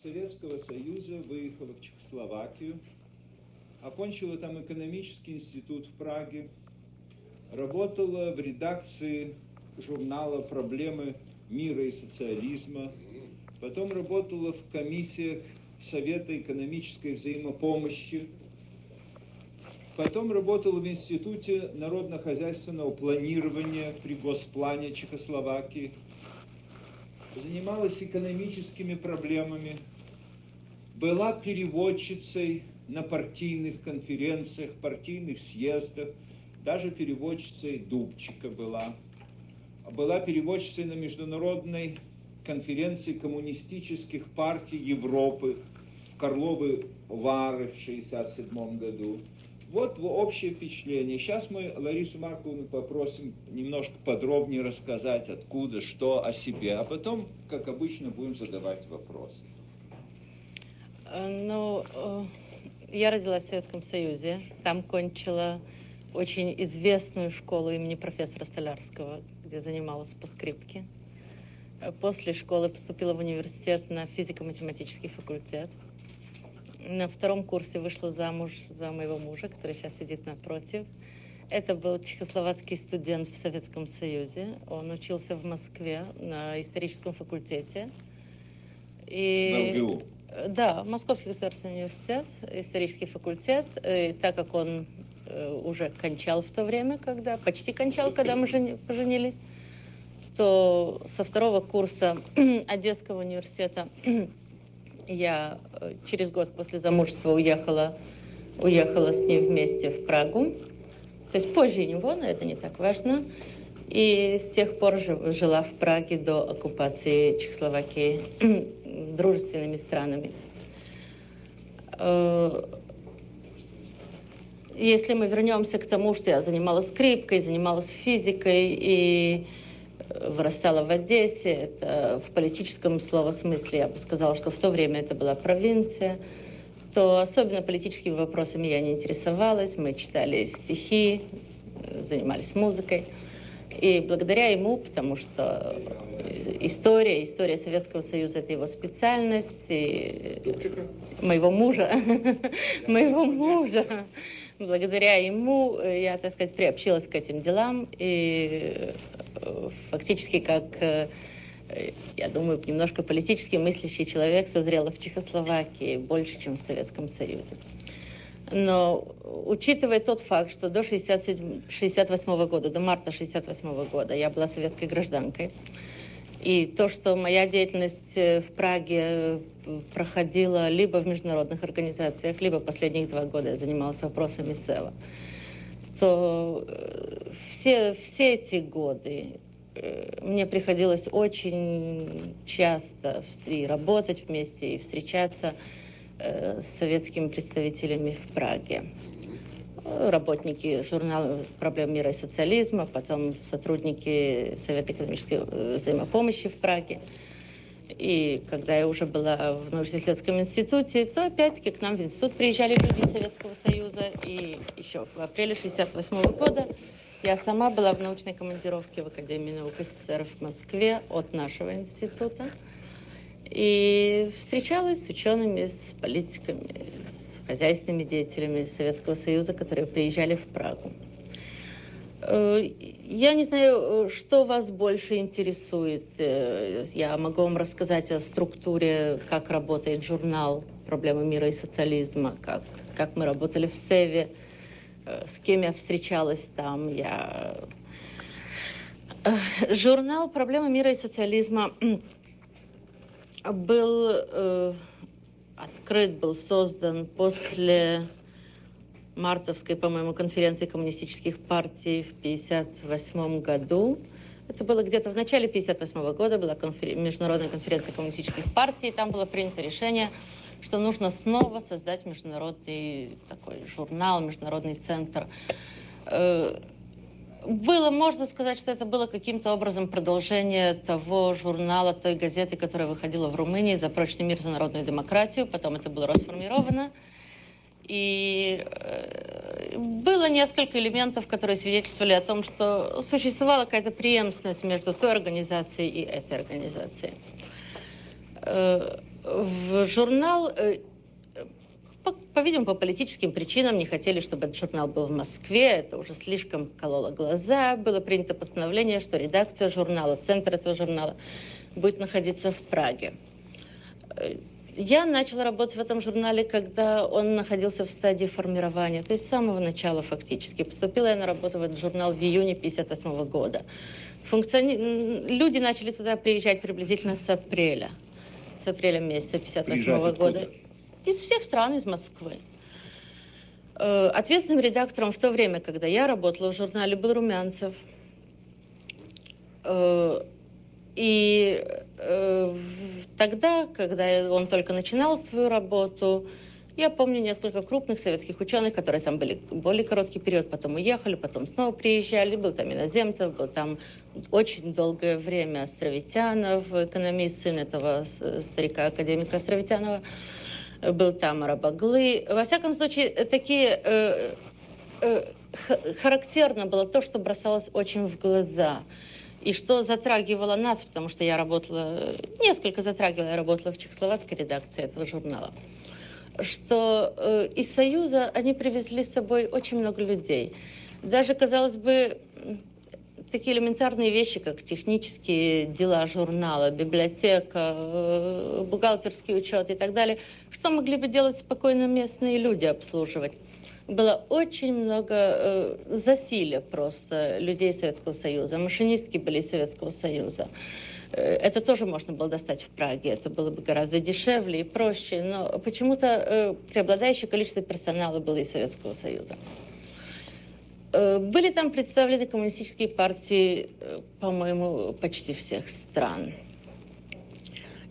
Советского Союза, выехала в Чехословакию, окончила там экономический институт в Праге, работала в редакции журнала «Проблемы мира и социализма», потом работала в комиссиях Совета экономической взаимопомощи, потом работала в Институте народно-хозяйственного планирования при Госплане Чехословакии, занималась экономическими проблемами, была переводчицей на партийных конференциях, партийных съездах, даже переводчицей Дубчика была. Была переводчицей на международной конференции коммунистических партий Европы в Карловы Вары в 1967 году. Вот общее впечатление. Сейчас мы Ларису Марковну попросим немножко подробнее рассказать, откуда, что о себе, а потом, как обычно, будем задавать вопросы. Э, ну, э, я родилась в Советском Союзе. Там кончила очень известную школу имени профессора Столярского, где занималась по скрипке. После школы поступила в университет на физико-математический факультет. На втором курсе вышла замуж за моего мужа, который сейчас сидит напротив. Это был чехословацкий студент в Советском Союзе. Он учился в Москве на историческом факультете. И... На МГУ? Да, Московский государственный университет, исторический факультет. И так как он э, уже кончал в то время, когда почти кончал, когда мы жени, поженились, то со второго курса Одесского университета я э, через год после замужества уехала, уехала с ним вместе в Прагу. То есть позже него, но это не так важно. И с тех пор жила в Праге до оккупации Чехословакии дружественными странами. Э, если мы вернемся к тому, что я занималась скрипкой, занималась физикой и вырастала в Одессе, это в политическом словосмысле, я бы сказала, что в то время это была провинция, то особенно политическими вопросами я не интересовалась. Мы читали стихи, занимались музыкой. И благодаря ему, потому что история, история Советского Союза – это его специальность, и моего мужа, моего мужа, благодаря ему я, так сказать, приобщилась к этим делам и фактически как, э, я думаю, немножко политически мыслящий человек созрела в Чехословакии больше, чем в Советском Союзе. Но учитывая тот факт, что до 1968 года, до марта 1968 года я была советской гражданкой, и то, что моя деятельность э, в Праге проходила либо в международных организациях, либо последних два года я занималась вопросами СЭВа, то э, все, все эти годы э, мне приходилось очень часто и работать вместе, и встречаться с советскими представителями в Праге. Работники журнала «Проблем мира и социализма», потом сотрудники Совета экономической взаимопомощи в Праге – и когда я уже была в научно-исследовательском институте, то опять-таки к нам в институт приезжали люди из Советского Союза. И еще в апреле 1968 года я сама была в научной командировке в Академии наук СССР в Москве от нашего института. И встречалась с учеными, с политиками, с хозяйственными деятелями Советского Союза, которые приезжали в Прагу. Э, я не знаю, что вас больше интересует. Э, я могу вам рассказать о структуре, как работает журнал «Проблемы мира и социализма», как, как мы работали в СЭВе, э, с кем я встречалась там. Я... Журнал «Проблемы мира и социализма» был открыт, был создан после мартовской, по-моему, конференции коммунистических партий в 1958 году. Это было где-то в начале 1958 года, была конфер... международная конференция коммунистических партий, и там было принято решение, что нужно снова создать международный такой журнал, международный центр. Э, было, можно сказать, что это было каким-то образом продолжение того журнала, той газеты, которая выходила в Румынии «За прочный мир, за народную демократию». Потом это было расформировано. И э, было несколько элементов, которые свидетельствовали о том, что существовала какая-то преемственность между той организацией и этой организацией. Э, В журнал, э, по, по-видимому, по политическим причинам не хотели, чтобы этот журнал был в Москве. Это уже слишком кололо глаза. Было принято постановление, что редакция журнала, центр этого журнала будет находиться в Праге. Я начала работать в этом журнале, когда он находился в стадии формирования, то есть с самого начала фактически. Поступила я на работу в этот журнал в июне 1958 года. Функциони... Люди начали туда приезжать приблизительно с апреля, с апреля месяца 1958 года. Из всех стран, из Москвы. Э, ответственным редактором в то время, когда я работала в журнале, был Румянцев. Э, и тогда, когда он только начинал свою работу, я помню несколько крупных советских ученых, которые там были более короткий период, потом уехали, потом снова приезжали. Был там иноземцев, был там очень долгое время Островитянов, экономист, сын этого старика-академика Островитянова. Был там Арабаглы. Во всяком случае, такие... Э, э, характерно было то, что бросалось очень в глаза – и что затрагивало нас, потому что я работала, несколько затрагивала, я работала в чехословацкой редакции этого журнала, что э, из Союза они привезли с собой очень много людей. Даже, казалось бы, такие элементарные вещи, как технические дела журнала, библиотека, э, бухгалтерский учет и так далее, что могли бы делать спокойно местные люди обслуживать было очень много э, засилия просто людей Советского Союза. Машинистки были Советского Союза. Э, это тоже можно было достать в Праге. Это было бы гораздо дешевле и проще. Но почему-то э, преобладающее количество персонала было из Советского Союза. Э, были там представлены коммунистические партии, э, по-моему, почти всех стран.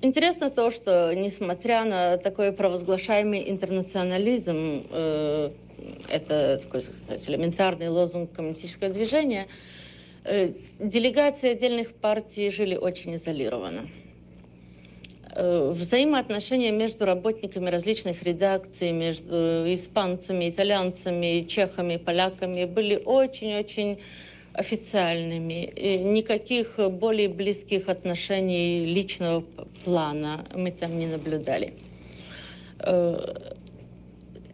Интересно то, что несмотря на такой провозглашаемый интернационализм, э, это такой сказать, элементарный лозунг коммунистического движения, э, делегации отдельных партий жили очень изолированно. Э, взаимоотношения между работниками различных редакций, между испанцами, итальянцами, чехами, поляками были очень-очень официальными. И никаких более близких отношений личного плана мы там не наблюдали э,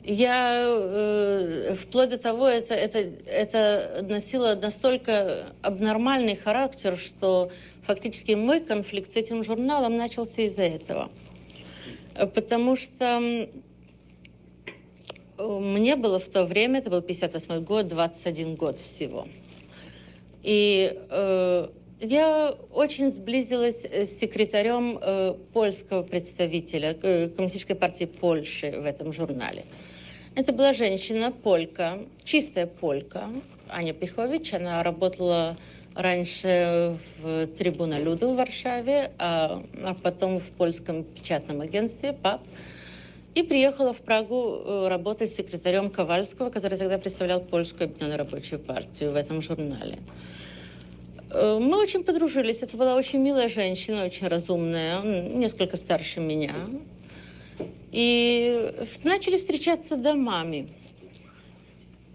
я э, вплоть до того, это, это, это носило настолько абнормальный характер, что фактически мой конфликт с этим журналом начался из-за этого. Потому что мне было в то время, это был 58 год, 21 год всего. И э, я очень сблизилась с секретарем э, польского представителя э, Коммунистической партии Польши в этом журнале. Это была женщина, полька, чистая полька, Аня Пихович. Она работала раньше в Трибуна Люду в Варшаве, а, а потом в польском печатном агентстве ПАП. И приехала в Прагу э, работать секретарем Ковальского, который тогда представлял польскую объединенную рабочую партию в этом журнале. Э, мы очень подружились. Это была очень милая женщина, очень разумная, несколько старше меня. И начали встречаться домами.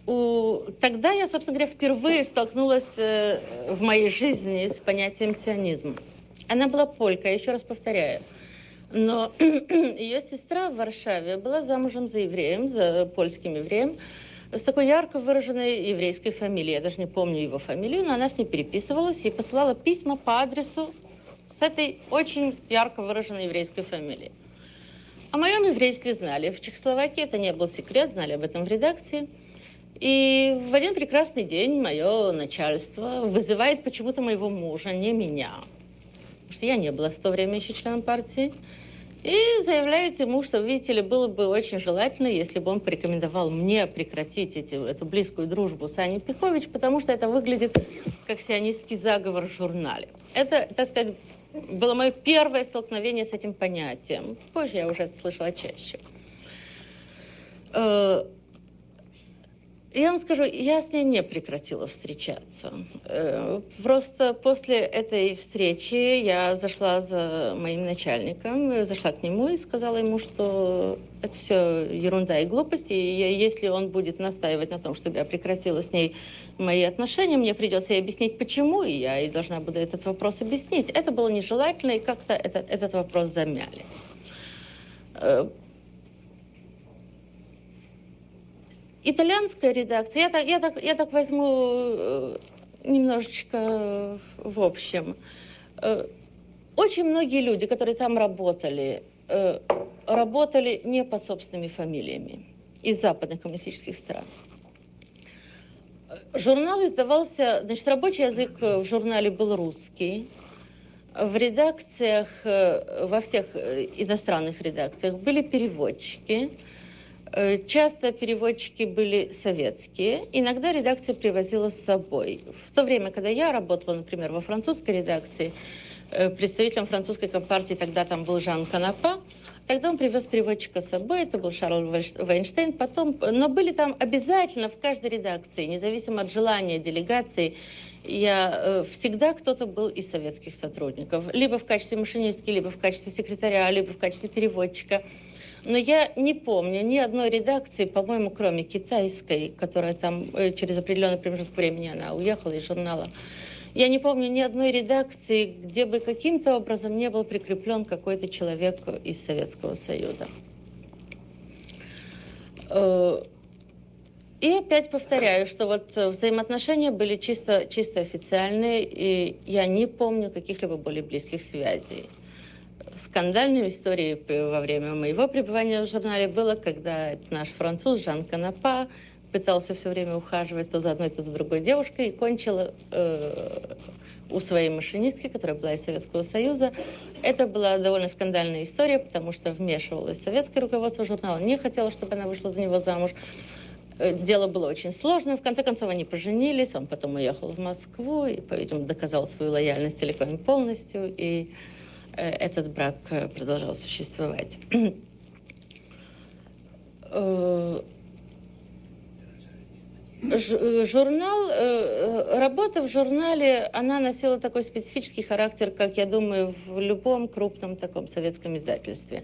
У... Тогда я, собственно говоря, впервые столкнулась э, в моей жизни с понятием сионизма. Она была полька, еще раз повторяю. Но ее сестра в Варшаве была замужем за евреем, за польским евреем, с такой ярко выраженной еврейской фамилией. Я даже не помню его фамилию, но она с ней переписывалась и посылала письма по адресу с этой очень ярко выраженной еврейской фамилией. О моем еврействе знали. В Чехословакии это не был секрет, знали об этом в редакции. И в один прекрасный день мое начальство вызывает почему-то моего мужа, не меня. Потому что я не была в то время еще членом партии. И заявляет ему, что, видите ли, было бы очень желательно, если бы он порекомендовал мне прекратить эти, эту близкую дружбу с Аней Пихович, потому что это выглядит как сионистский заговор в журнале. Это, так сказать, было мое первое столкновение с этим понятием. Позже я уже это слышала чаще. Э, я вам скажу, я с ней не прекратила встречаться. Э, просто после этой встречи я зашла за моим начальником, зашла к нему и сказала ему, что это все ерунда и глупости, и если он будет настаивать на том, чтобы я прекратила с ней мои отношения, мне придется ей объяснить, почему, и я и должна буду этот вопрос объяснить. Это было нежелательно, и как-то этот, этот вопрос замяли. Итальянская редакция, я так, я так, я так возьму немножечко в общем. Очень многие люди, которые там работали, работали не под собственными фамилиями из западных коммунистических стран. Журнал издавался, значит, рабочий язык в журнале был русский. В редакциях, во всех иностранных редакциях были переводчики. Часто переводчики были советские. Иногда редакция привозила с собой. В то время, когда я работала, например, во французской редакции, представителем французской компартии тогда там был Жан Канапа, Тогда он привез переводчика с собой, это был Шарль Вайнштейн. Потом, но были там обязательно в каждой редакции, независимо от желания делегации, я, э, всегда кто-то был из советских сотрудников. Либо в качестве машинистки, либо в качестве секретаря, либо в качестве переводчика. Но я не помню ни одной редакции, по-моему, кроме китайской, которая там э, через определенный промежуток времени она уехала из журнала. Я не помню ни одной редакции, где бы каким-то образом не был прикреплен какой-то человек из Советского Союза. Э, и опять повторяю, что вот взаимоотношения были чисто, чисто официальные, и я не помню каких-либо более близких связей. Скандальной историей во время моего пребывания в журнале было, когда наш француз Жан Канапа пытался все время ухаживать то за одной, то за другой девушкой, и кончила э, у своей машинистки, которая была из Советского Союза. Это была довольно скандальная история, потому что вмешивалось советское руководство журнала, не хотело, чтобы она вышла за него замуж. Э, дело было очень сложное. В конце концов, они поженились. Он потом уехал в Москву и, по-видимому, доказал свою лояльность целиком полностью. И этот брак э, продолжал существовать. Э, журнал, э, работа в журнале, она носила такой специфический характер, как, я думаю, в любом крупном таком советском издательстве.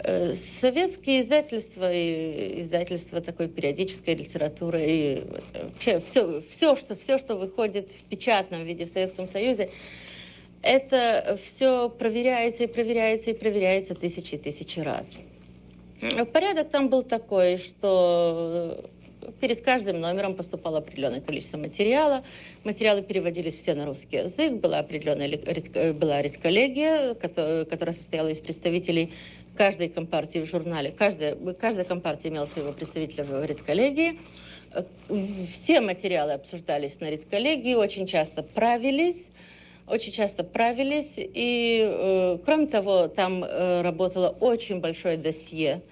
Э, советские издательства и издательства такой периодической литературы и вообще все, все, что, все, что выходит в печатном виде в Советском Союзе, это все проверяется и проверяется и проверяется тысячи и тысячи раз. Порядок там был такой, что перед каждым номером поступало определенное количество материала. Материалы переводились все на русский язык. Была определенная была редколлегия, которая состояла из представителей каждой компартии в журнале. Каждая, каждая компартия имела своего представителя в редколлегии. Все материалы обсуждались на редколлегии, очень часто правились очень часто правились. И, э, кроме того, там э, работало очень большое досье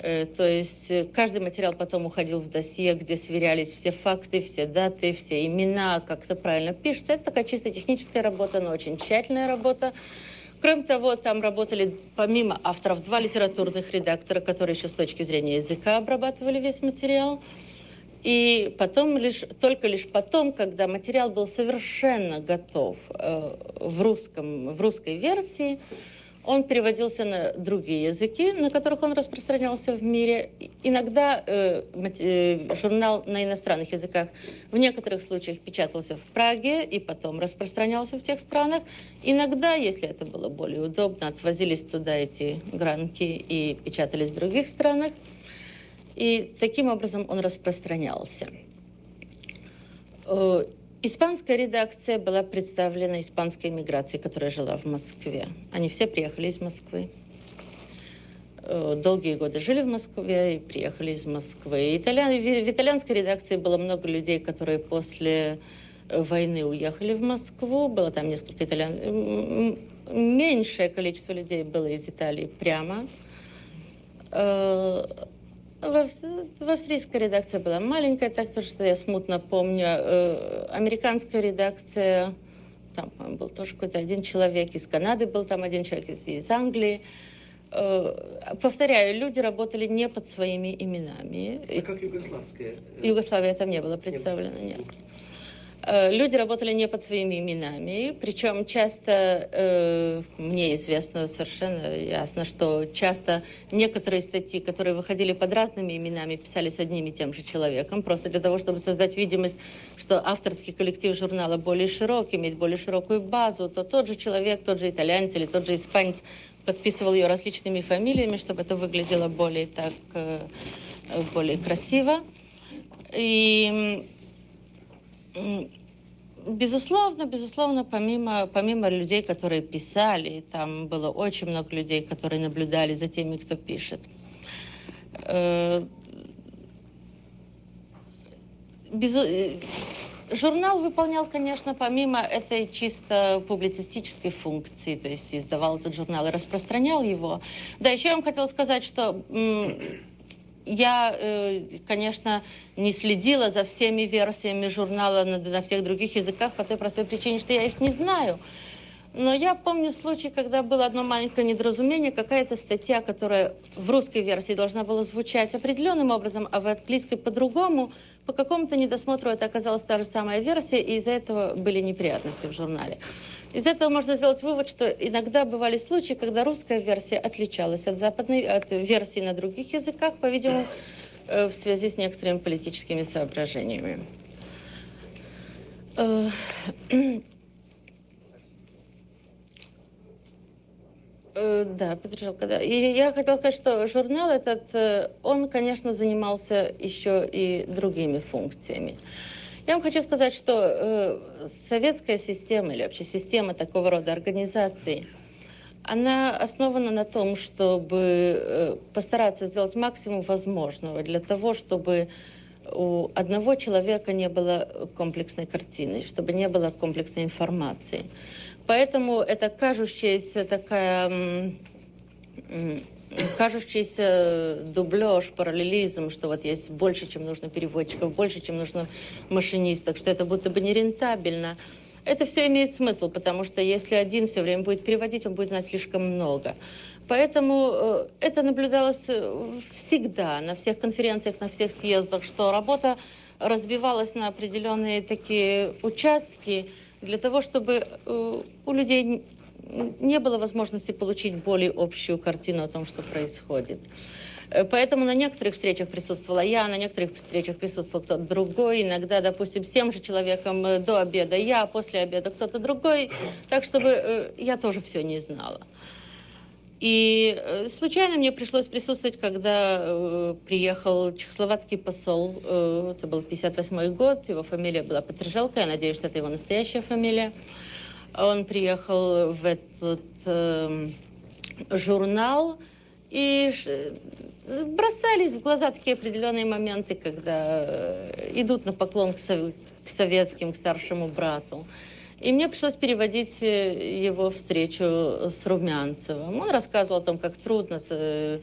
Э, то есть э, каждый материал потом уходил в досье, где сверялись все факты, все даты, все имена, как это правильно пишется. Это такая чисто техническая работа, но очень тщательная работа. Кроме того, там работали помимо авторов два литературных редактора, которые еще с точки зрения языка обрабатывали весь материал. И потом лишь, только лишь потом, когда материал был совершенно готов э, в, русском, в русской версии, он переводился на другие языки, на которых он распространялся в мире. Иногда э, э, журнал на иностранных языках в некоторых случаях печатался в Праге и потом распространялся в тех странах. Иногда, если это было более удобно, отвозились туда эти гранки и печатались в других странах. И таким образом он распространялся. Э, Испанская редакция была представлена испанской миграцией, которая жила в Москве. Они все приехали из Москвы. Э, долгие годы жили в Москве и приехали из Москвы. Итальян... В итальянской редакции было много людей, которые после э, войны уехали в Москву. Было там несколько итальян... Меньшее количество людей было из Италии прямо. Э, в, австрийская редакция была маленькая, так то, что я смутно помню. Э, американская редакция, там был тоже какой-то один человек, из Канады был там один человек, из, из Англии. Э, повторяю, люди работали не под своими именами. А как югославская? Югославия там не было представлена, нет. Э, люди работали не под своими именами, причем часто, э, мне известно совершенно ясно, что часто некоторые статьи, которые выходили под разными именами, писались одним и тем же человеком, просто для того, чтобы создать видимость, что авторский коллектив журнала более широк, имеет более широкую базу, то тот же человек, тот же итальянец или тот же испанец подписывал ее различными фамилиями, чтобы это выглядело более так, более красиво. И безусловно, безусловно, помимо, помимо людей, которые писали, там было очень много людей, которые наблюдали за теми, кто пишет. Э, безу... Э, журнал выполнял, конечно, помимо этой чисто публицистической функции, то есть издавал этот журнал и распространял его. Да, еще я вам хотела сказать, что я, э, конечно, не следила за всеми версиями журнала на, всех других языках по той простой причине, что я их не знаю. Но я помню случай, когда было одно маленькое недоразумение, какая-то статья, которая в русской версии должна была звучать определенным образом, а в английской по-другому. По какому-то недосмотру это оказалась та же самая версия, и из-за этого были неприятности в журнале. Из этого можно сделать вывод, что иногда бывали случаи, когда русская версия отличалась от западной, от версии на других языках, по-видимому, э, в связи с некоторыми политическими соображениями. Э, э, да, Петрушелка, да. И я хотела сказать, что журнал этот, он, конечно, занимался еще и другими функциями. Я вам хочу сказать, что э, советская система или вообще система такого рода организаций, она основана на том, чтобы э, постараться сделать максимум возможного для того, чтобы у одного человека не было комплексной картины, чтобы не было комплексной информации. Поэтому это кажущаяся такая кажущийся дубляж, параллелизм, что вот есть больше, чем нужно переводчиков, больше, чем нужно машинисток, что это будто бы нерентабельно. Это все имеет смысл, потому что если один все время будет переводить, он будет знать слишком много. Поэтому э, это наблюдалось э, всегда, на всех конференциях, на всех съездах, что работа разбивалась на определенные такие участки для того, чтобы э, у людей не было возможности получить более общую картину о том, что происходит. Э, поэтому на некоторых встречах присутствовала я, на некоторых встречах присутствовал кто-то другой. Иногда, допустим, с тем же человеком э, до обеда я, после обеда кто-то другой. Так, чтобы э, я тоже все не знала. И случайно мне пришлось присутствовать, когда э, приехал чехословацкий посол. Э, это был 58 год, его фамилия была Петржелка, я надеюсь, что это его настоящая фамилия. Он приехал в этот э, журнал, и бросались в глаза такие определенные моменты, когда э, идут на поклон к, сов к советским, к старшему брату. И мне пришлось переводить э, его встречу с Румянцевым. Он рассказывал о том, как трудно с э,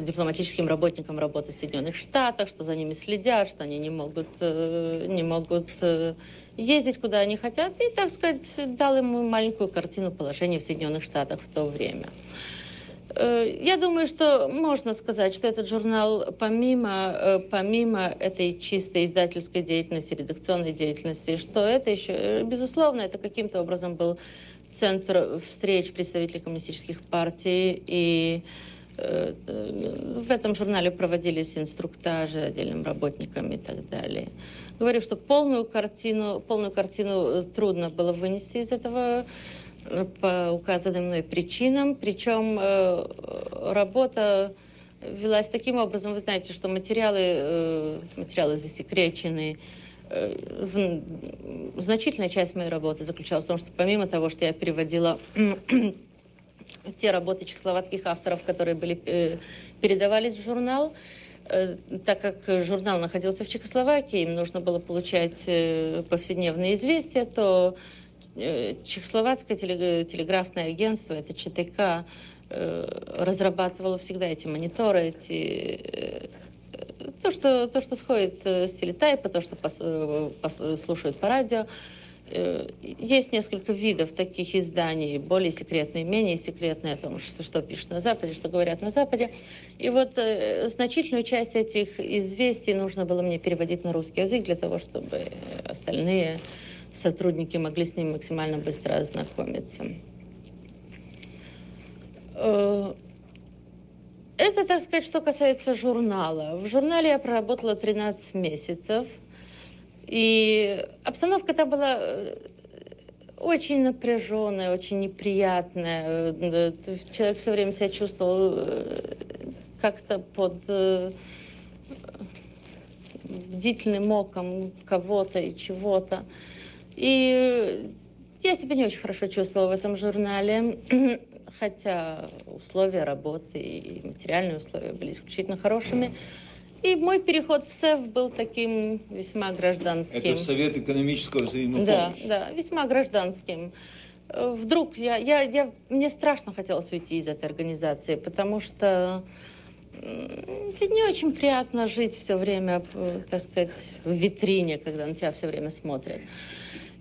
дипломатическим работникам работать в Соединенных Штатах, что за ними следят, что они не могут, не могут ездить куда они хотят, и, так сказать, дал ему маленькую картину положения в Соединенных Штатах в то время. Э, я думаю, что можно сказать, что этот журнал, помимо, э, помимо этой чистой издательской деятельности, редакционной деятельности, что это еще, э, безусловно, это каким-то образом был центр встреч представителей коммунистических партий, и в этом журнале проводились инструктажи отдельным работникам и так далее. Говорю, что полную картину, полную картину э, трудно было вынести из этого э, по указанным мной причинам. Причем э, работа велась таким образом, вы знаете, что материалы, э, материалы засекречены. Э, значительная часть моей работы заключалась в том, что помимо того, что я переводила те работы чехословацких авторов, которые были, э, передавались в журнал, Э, так как журнал находился в Чехословакии, им нужно было получать э, повседневные известия, то Чехословацкое телеграфное агентство, это ЧТК, разрабатывало всегда эти мониторы, эти то, что, то, что сходит с телетайпа, то, что пос, пос, слушают по радио, есть несколько видов таких изданий, более секретные, менее секретные, о том, что, что пишут на Западе, что говорят на Западе. И вот э, значительную часть этих известий нужно было мне переводить на русский язык для того, чтобы остальные сотрудники могли с ним максимально быстро ознакомиться. Э, это, так сказать, что касается журнала. В журнале я проработала 13 месяцев – и обстановка там была э, очень напряженная, очень неприятная. Человек все время себя чувствовал как-то под бдительным оком кого-то и чего-то. И я себя не очень хорошо чувствовала в этом журнале, хотя условия работы и материальные условия были исключительно хорошими. И мой переход в СЭФ был таким весьма гражданским. Это Совет экономического взаимопомощи. Да, да, весьма гражданским. Вдруг я, я, я, мне страшно хотелось уйти из этой организации, потому что не очень приятно жить все время, так сказать, в витрине, когда на тебя все время смотрят.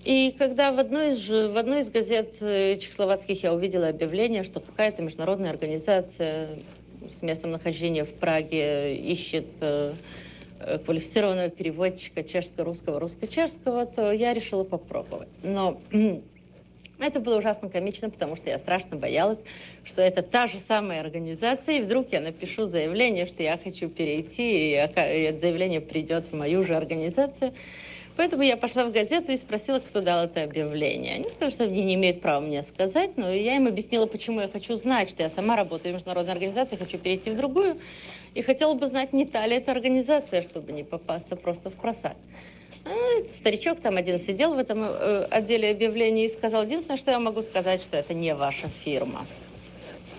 И когда в одной из, в одной из газет э, чехословацких я увидела объявление, что какая-то международная организация с местом нахождения в Праге ищет э, э, квалифицированного переводчика чешско-русского, русско-чешского, то я решила попробовать. Но это было ужасно комично, потому что я страшно боялась, что это та же самая организация, и вдруг я напишу заявление, что я хочу перейти, и это заявление придет в мою же организацию. Поэтому я пошла в газету и спросила, кто дал это объявление. Они сказали, что они не имеют права мне сказать, но я им объяснила, почему я хочу знать, что я сама работаю в международной организации, хочу перейти в другую, и хотела бы знать, не та ли эта организация, чтобы не попасться просто в просак. А старичок там один сидел в этом э, отделе объявлений и сказал, единственное, что я могу сказать, что это не ваша фирма.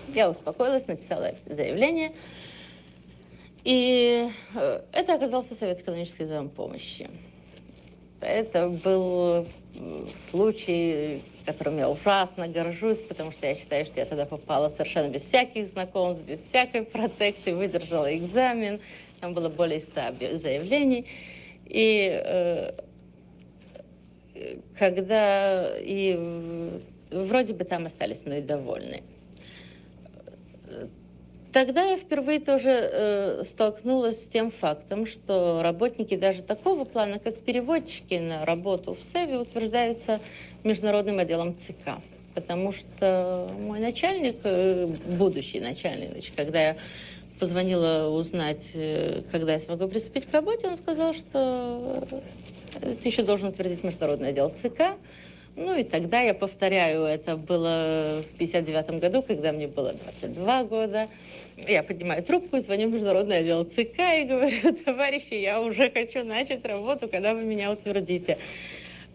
Я успокоилась, написала заявление, и э, это оказался Совет экономической взаимопомощи. Это был случай, которым я ужасно горжусь, потому что я считаю, что я тогда попала совершенно без всяких знакомств, без всякой протекции, выдержала экзамен, там было более 100 заявлений. И э, когда и вроде бы там остались мной довольны. Тогда я впервые тоже э, столкнулась с тем фактом, что работники даже такого плана, как переводчики на работу в СЭВе, утверждаются международным отделом ЦК. Потому что мой начальник, э, будущий начальник, значит, когда я позвонила узнать, э, когда я смогу приступить к работе, он сказал, что ты еще должен утвердить международный отдел ЦК. Ну и тогда, я повторяю, это было в 59 году, когда мне было 22 года. Я поднимаю трубку, звоню в международный отдел ЦК и говорю, товарищи, я уже хочу начать работу, когда вы меня утвердите.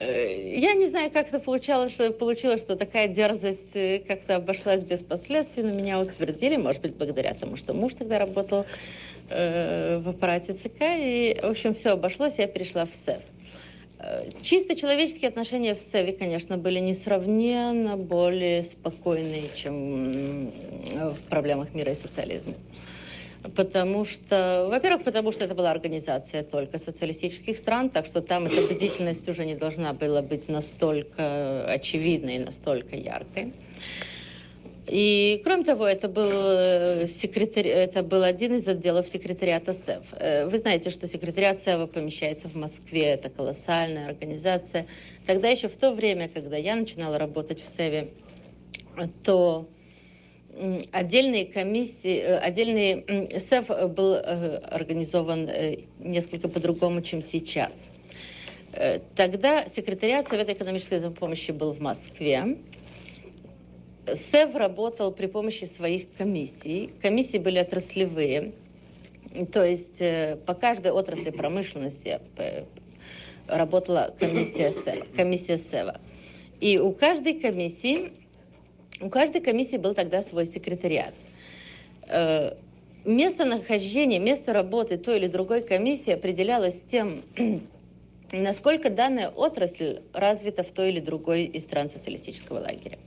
Э, я не знаю, как это получалось, что получилось, что такая дерзость э, как-то обошлась без последствий, но меня утвердили, может быть, благодаря тому, что муж тогда работал э, в аппарате ЦК, и, в общем, все обошлось, я перешла в СЭФ. Чисто человеческие отношения в СЭВе, конечно, были несравненно более спокойные, чем в проблемах мира и социализма. Потому что, во-первых, потому что это была организация только социалистических стран, так что там эта бдительность уже не должна была быть настолько очевидной, настолько яркой. И, кроме того, это был, э, секретарь, это был один из отделов секретариата СЭВ. Э, вы знаете, что секретариат СЭВа помещается в Москве, это колоссальная организация. Тогда еще в то время, когда я начинала работать в СЭВе, то отдельные комиссии, э, отдельный СЭВ был организован несколько по-другому, чем сейчас. Тогда секретариат Совета экономической помощи был в Москве, СЭВ работал при помощи своих комиссий. Комиссии были отраслевые. То есть э, по каждой отрасли промышленности э, работала комиссия СЭВа. Комиссия СЭВа. И у каждой комиссии, у каждой комиссии был тогда свой секретариат. Э, место нахождения, место работы той или другой комиссии определялось тем, насколько данная отрасль развита в той или другой из стран социалистического лагеря.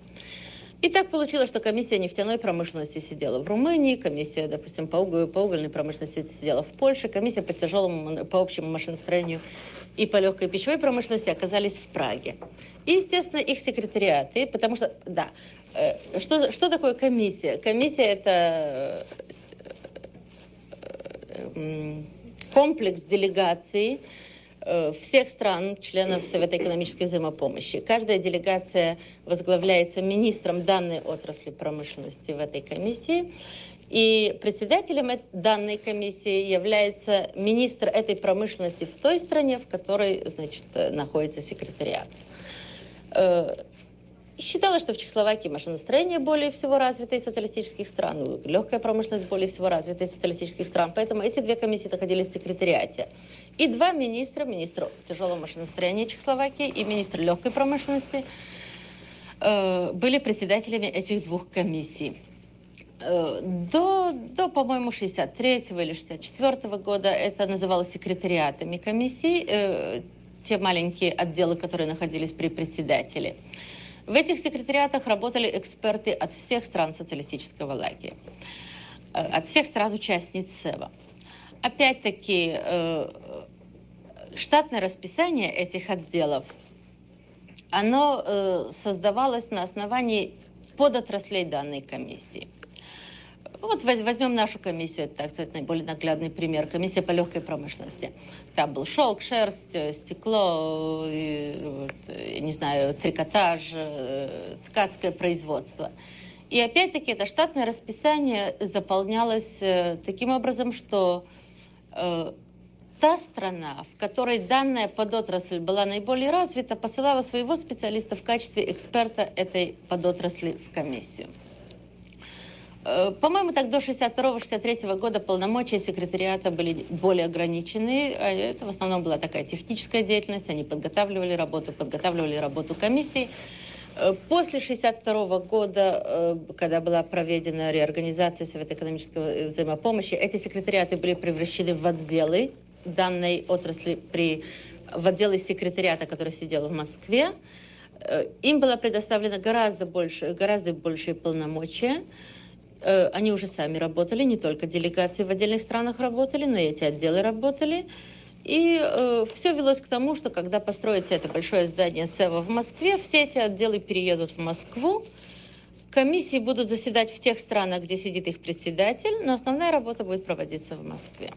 И так получилось, что комиссия нефтяной промышленности сидела в Румынии, комиссия, допустим, по, уголь, по угольной промышленности сидела в Польше, комиссия по тяжелому, по общему машиностроению и по легкой пищевой промышленности оказались в Праге. И, естественно, их секретариаты, потому что, да, э, что, что такое комиссия? Комиссия – это э, э, комплекс делегаций, всех стран, членов Совета экономической взаимопомощи. Каждая делегация возглавляется министром данной отрасли промышленности в этой комиссии. И председателем данной комиссии является министр этой промышленности в той стране, в которой значит, находится секретариат. Э, считалось, что в Чехословакии машиностроение более всего развитое из социалистических стран, легкая промышленность более всего развитая из социалистических стран. Поэтому эти две комиссии находились в секретариате. И два министра, министр тяжелого машиностроения Чехословакии и министр легкой промышленности, э, были председателями этих двух комиссий. Э, до, до по-моему, 63 или 64 года это называлось секретариатами комиссий, э, те маленькие отделы, которые находились при председателе. В этих секретариатах работали эксперты от всех стран социалистического лагеря, от всех стран-участниц СЭВА. Опять-таки, э, штатное расписание этих отделов, оно э, создавалось на основании подотраслей данной комиссии. Вот возьмем нашу комиссию, это, так сказать, наиболее наглядный пример. Комиссия по легкой промышленности. Там был шелк, шерсть, э, стекло, и, не знаю, трикотаж, ткацкое производство. И опять-таки это штатное расписание заполнялось таким образом, что та страна, в которой данная подотрасль была наиболее развита, посылала своего специалиста в качестве эксперта этой подотрасли в комиссию. Э, по-моему, так до 62-63 года полномочия секретариата были более ограничены. А это в основном была такая техническая деятельность. Они подготавливали работу, подготавливали работу комиссии. Э, после 62 года, э, когда была проведена реорганизация Совета экономической взаимопомощи, эти секретариаты были превращены в отделы данной отрасли при в отделы секретариата, который сидел в Москве. Им было предоставлено гораздо больше, гораздо большие полномочия. Э, они уже сами работали, не только делегации в отдельных странах работали, но и эти отделы работали. И э, все велось к тому, что когда построится это большое здание СЭВа в Москве, все эти отделы переедут в Москву, комиссии будут заседать в тех странах, где сидит их председатель, но основная работа будет проводиться в Москве.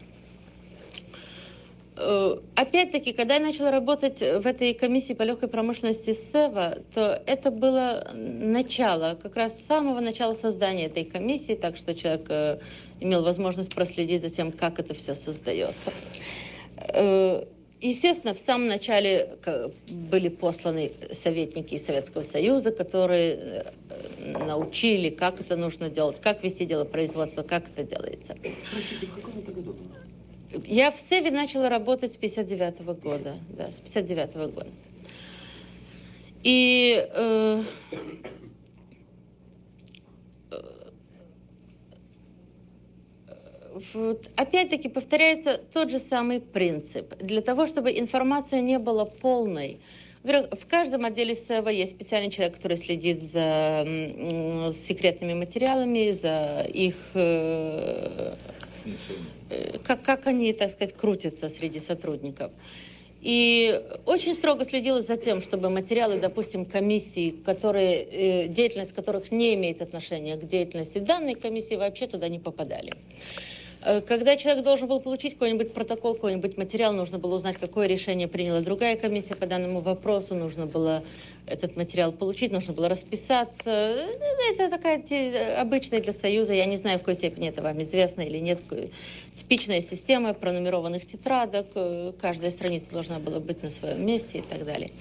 Э, опять-таки, когда я начала работать в этой комиссии по легкой промышленности СЭВА, то это было начало, как раз с самого начала создания этой комиссии, так что человек э, имел возможность проследить за тем, как это все создается. Э, естественно, в самом начале были посланы советники из Советского Союза, которые научили, как это нужно делать, как вести дело производства, как это делается. Простите, в каком это году? Я в Севе начала работать с 59 -го года. Да, с 59 -го года. И э, опять-таки повторяется тот же самый принцип. Для того, чтобы информация не была полной, в каждом отделе СЭВа есть специальный человек, который следит за секретными материалами, за их э, Э, как, как они, так сказать, крутятся среди сотрудников. И очень строго следила за тем, чтобы материалы, допустим, комиссий, которые, э, деятельность которых не имеет отношения к деятельности данной комиссии, вообще туда не попадали. Э, когда человек должен был получить какой-нибудь протокол, какой-нибудь материал, нужно было узнать, какое решение приняла другая комиссия по данному вопросу, нужно было этот материал получить, нужно было расписаться. Ну, это такая обычная для Союза, я не знаю, в какой степени это вам известно или нет, типичная система пронумерованных тетрадок, э, каждая страница должна была быть на своем месте и так далее.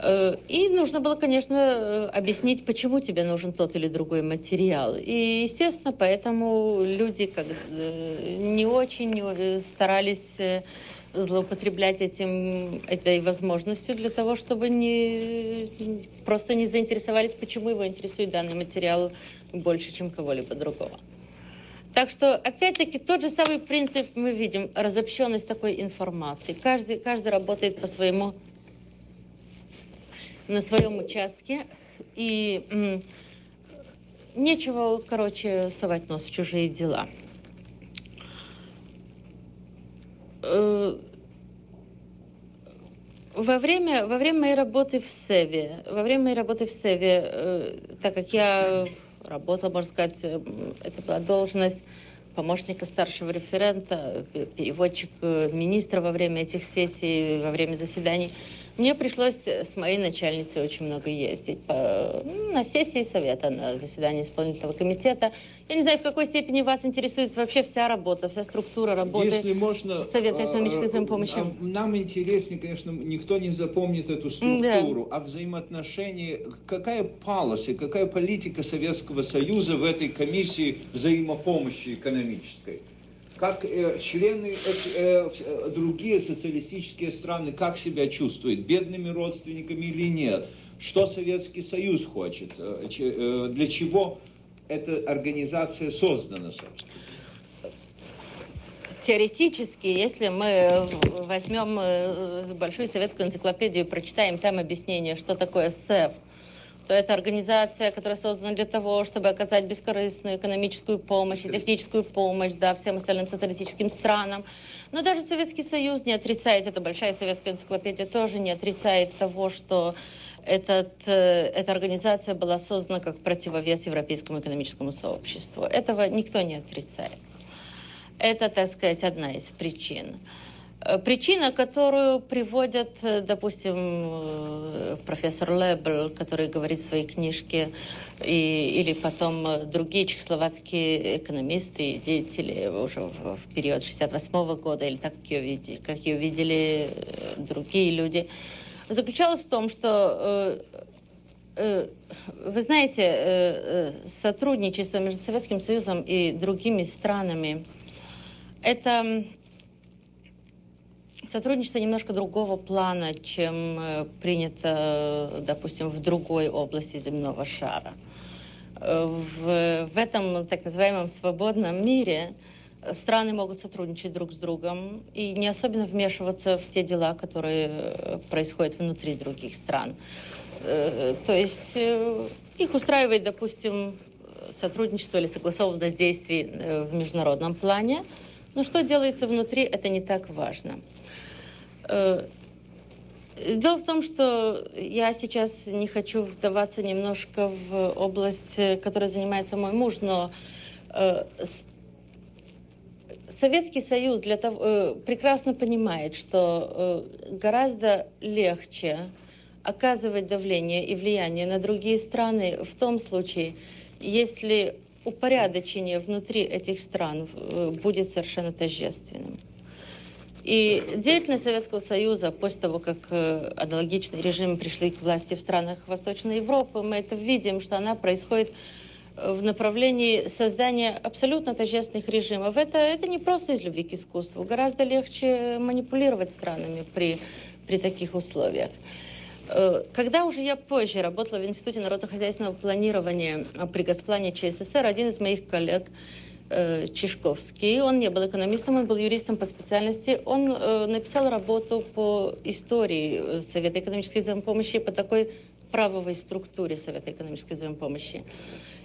Э, и нужно было, конечно, э, объяснить, почему тебе нужен тот или другой материал. И, естественно, поэтому люди как, э, не очень старались злоупотреблять этим, этой возможностью для того, чтобы не, просто не заинтересовались, почему его интересует данный материал больше, чем кого-либо другого. Так что, опять-таки, тот же самый принцип мы видим, разобщенность такой информации. Каждый, каждый работает по своему на своем участке. И нечего, короче, совать нос в чужие дела. Э, во время, во время моей работы в Севе, во время моей работы в Севе, э, так как я работала, можно сказать, э, это была должность помощника старшего референта, переводчик министра во время этих сессий, во время заседаний, Мне пришлось с моей начальницей очень много ездить по, ну, на сессии совета, на заседание исполнительного комитета. Я не знаю, в какой степени вас интересует вообще вся работа, вся структура работы Если можно, Совета экономической э, взаимопомощи. Нам, нам интереснее, конечно, никто не запомнит эту структуру, а взаимоотношения, какая полоса, какая политика Советского Союза в этой комиссии взаимопомощи экономической? Как э, члены э, э, другие социалистические страны как себя чувствуют, бедными родственниками или нет, что Советский Союз хочет, э, э, для чего эта организация создана, собственно. Теоретически, если мы возьмем э, большую советскую энциклопедию и прочитаем там объяснение, что такое СЭФ, то это организация, которая создана для того, чтобы оказать бескорыстную экономическую помощь и техническую помощь да, всем остальным социалистическим странам. Но даже Советский Союз не отрицает, это большая советская энциклопедия тоже не отрицает того, что этот, э, эта организация была создана как противовес Европейскому экономическому сообществу. Этого никто не отрицает. Это, так сказать, одна из причин. Э, причина, которую приводят, э, допустим, э, профессор Лебл, который говорит в своей книжке, и, или потом другие чехословацкие экономисты и деятели уже в, в период 68 года, или так, как ее, видели, как ее видели другие люди, заключалась в том, что вы знаете, сотрудничество между Советским Союзом и другими странами – это Сотрудничество немножко другого плана, чем э, принято, допустим, в другой области земного шара. Э, в, в этом так называемом свободном мире страны могут сотрудничать друг с другом и не особенно вмешиваться в те дела, которые э, происходят внутри других стран. То есть их устраивает, допустим, сотрудничество или согласованность действий в международном плане, но что делается внутри, это не так важно. Э, дело в том, что я сейчас не хочу вдаваться немножко в область, которой занимается мой муж, но э, Советский Союз для того, э, прекрасно понимает, что гораздо легче оказывать давление и влияние на другие страны в том случае, если упорядочение внутри этих стран будет совершенно тождественным. И деятельность Советского Союза после того, как э, аналогичные режимы пришли к власти в странах Восточной Европы, мы это видим, что она происходит э, в направлении создания абсолютно тождественных режимов. Это, это не просто из любви к искусству. Гораздо легче манипулировать странами при, при таких условиях. Э, когда уже я позже работала в Институте народно-хозяйственного планирования при Госплане ЧССР, один из моих коллег э, Чешковский. Он не был экономистом, он был юристом по специальности. Он э, написал работу по истории э, Совета экономической взаимопомощи, по такой правовой структуре Совета экономической взаимопомощи.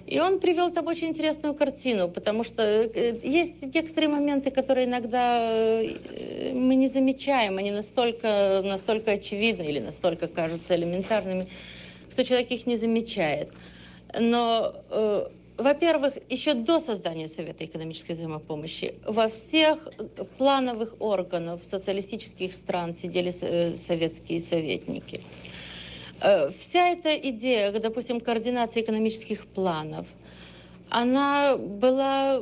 И он привел там очень интересную картину, потому что э, есть некоторые моменты, которые иногда э, мы не замечаем, они настолько, настолько очевидны или настолько кажутся элементарными, что человек их не замечает. Но во-первых, еще до создания Совета экономической взаимопомощи во всех плановых органах социалистических стран сидели э, советские советники. Э, вся эта идея, допустим, координации экономических планов, она была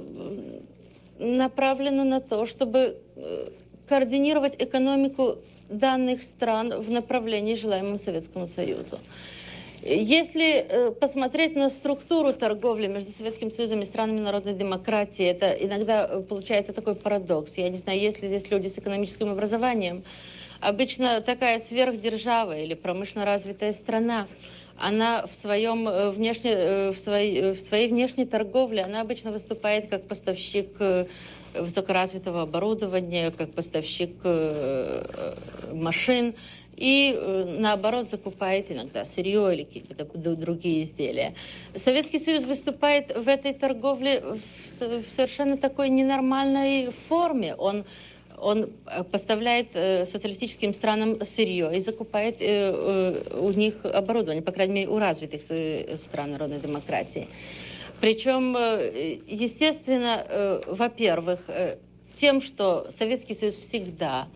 направлена на то, чтобы э, координировать экономику данных стран в направлении, желаемом Советскому Союзу. Если э, посмотреть на структуру торговли между Советским Союзом и странами народной демократии, это иногда э, получается такой парадокс. Я не знаю, есть ли здесь люди с экономическим образованием. Обычно такая сверхдержава или промышленно развитая страна, она в, своем э, внешне, в, своей, в своей внешней торговле, она обычно выступает как поставщик высокоразвитого оборудования, как поставщик машин, и э, наоборот закупает иногда сырье или какие-то другие изделия. Советский Союз выступает в этой торговле в совершенно такой ненормальной форме. Он он э, поставляет э, социалистическим странам сырье и закупает у них оборудование, по крайней мере, у развитых стран народной демократии. Причем, естественно, во-первых, тем, что Советский Союз всегда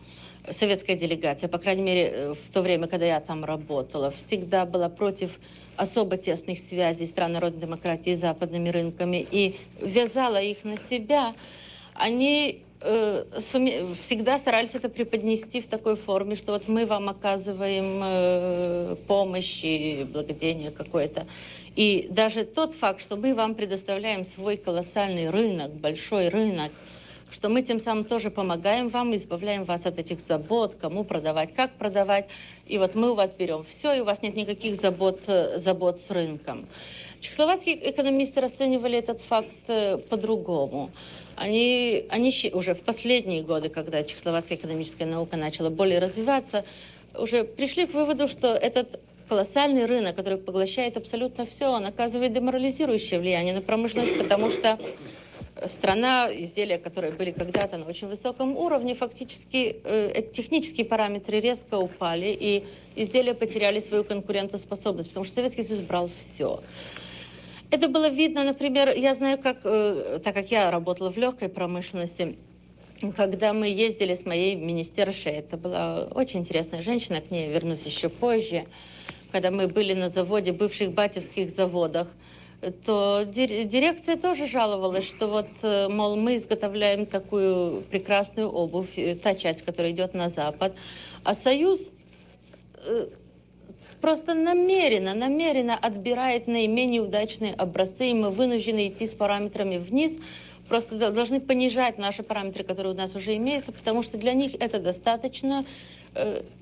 советская делегация, по крайней мере, в то время, когда я там работала, всегда была против особо тесных связей стран народной демократии с западными рынками и вязала их на себя, они э, всегда старались это преподнести в такой форме, что вот мы вам оказываем э, помощь и благоденье какое-то. И даже тот факт, что мы вам предоставляем свой колоссальный рынок, большой рынок, что мы тем самым тоже помогаем вам, избавляем вас от этих забот, кому продавать, как продавать. И вот мы у вас берем все, и у вас нет никаких забот, э, забот с рынком. Чехословацкие экономисты расценивали этот факт э, по-другому. Они, они уже в последние годы, когда чехословацкая экономическая наука начала более развиваться, уже пришли к выводу, что этот колоссальный рынок, который поглощает абсолютно все, он оказывает деморализирующее влияние на промышленность, потому что страна, изделия, которые были когда-то на очень высоком уровне, фактически э, технические параметры резко упали, и изделия потеряли свою конкурентоспособность, потому что Советский Союз брал все. Это было видно, например, я знаю, как, э, так как я работала в легкой промышленности, когда мы ездили с моей министершей, это была очень интересная женщина, к ней вернусь еще позже, когда мы были на заводе, бывших батевских заводах, то дирекция тоже жаловалась, что вот, э, мол, мы изготовляем такую прекрасную обувь, э, та часть, которая идет на Запад, а Союз э, просто намеренно, намеренно отбирает наименее удачные образцы, и мы вынуждены идти с параметрами вниз, просто должны понижать наши параметры, которые у нас уже имеются, потому что для них это достаточно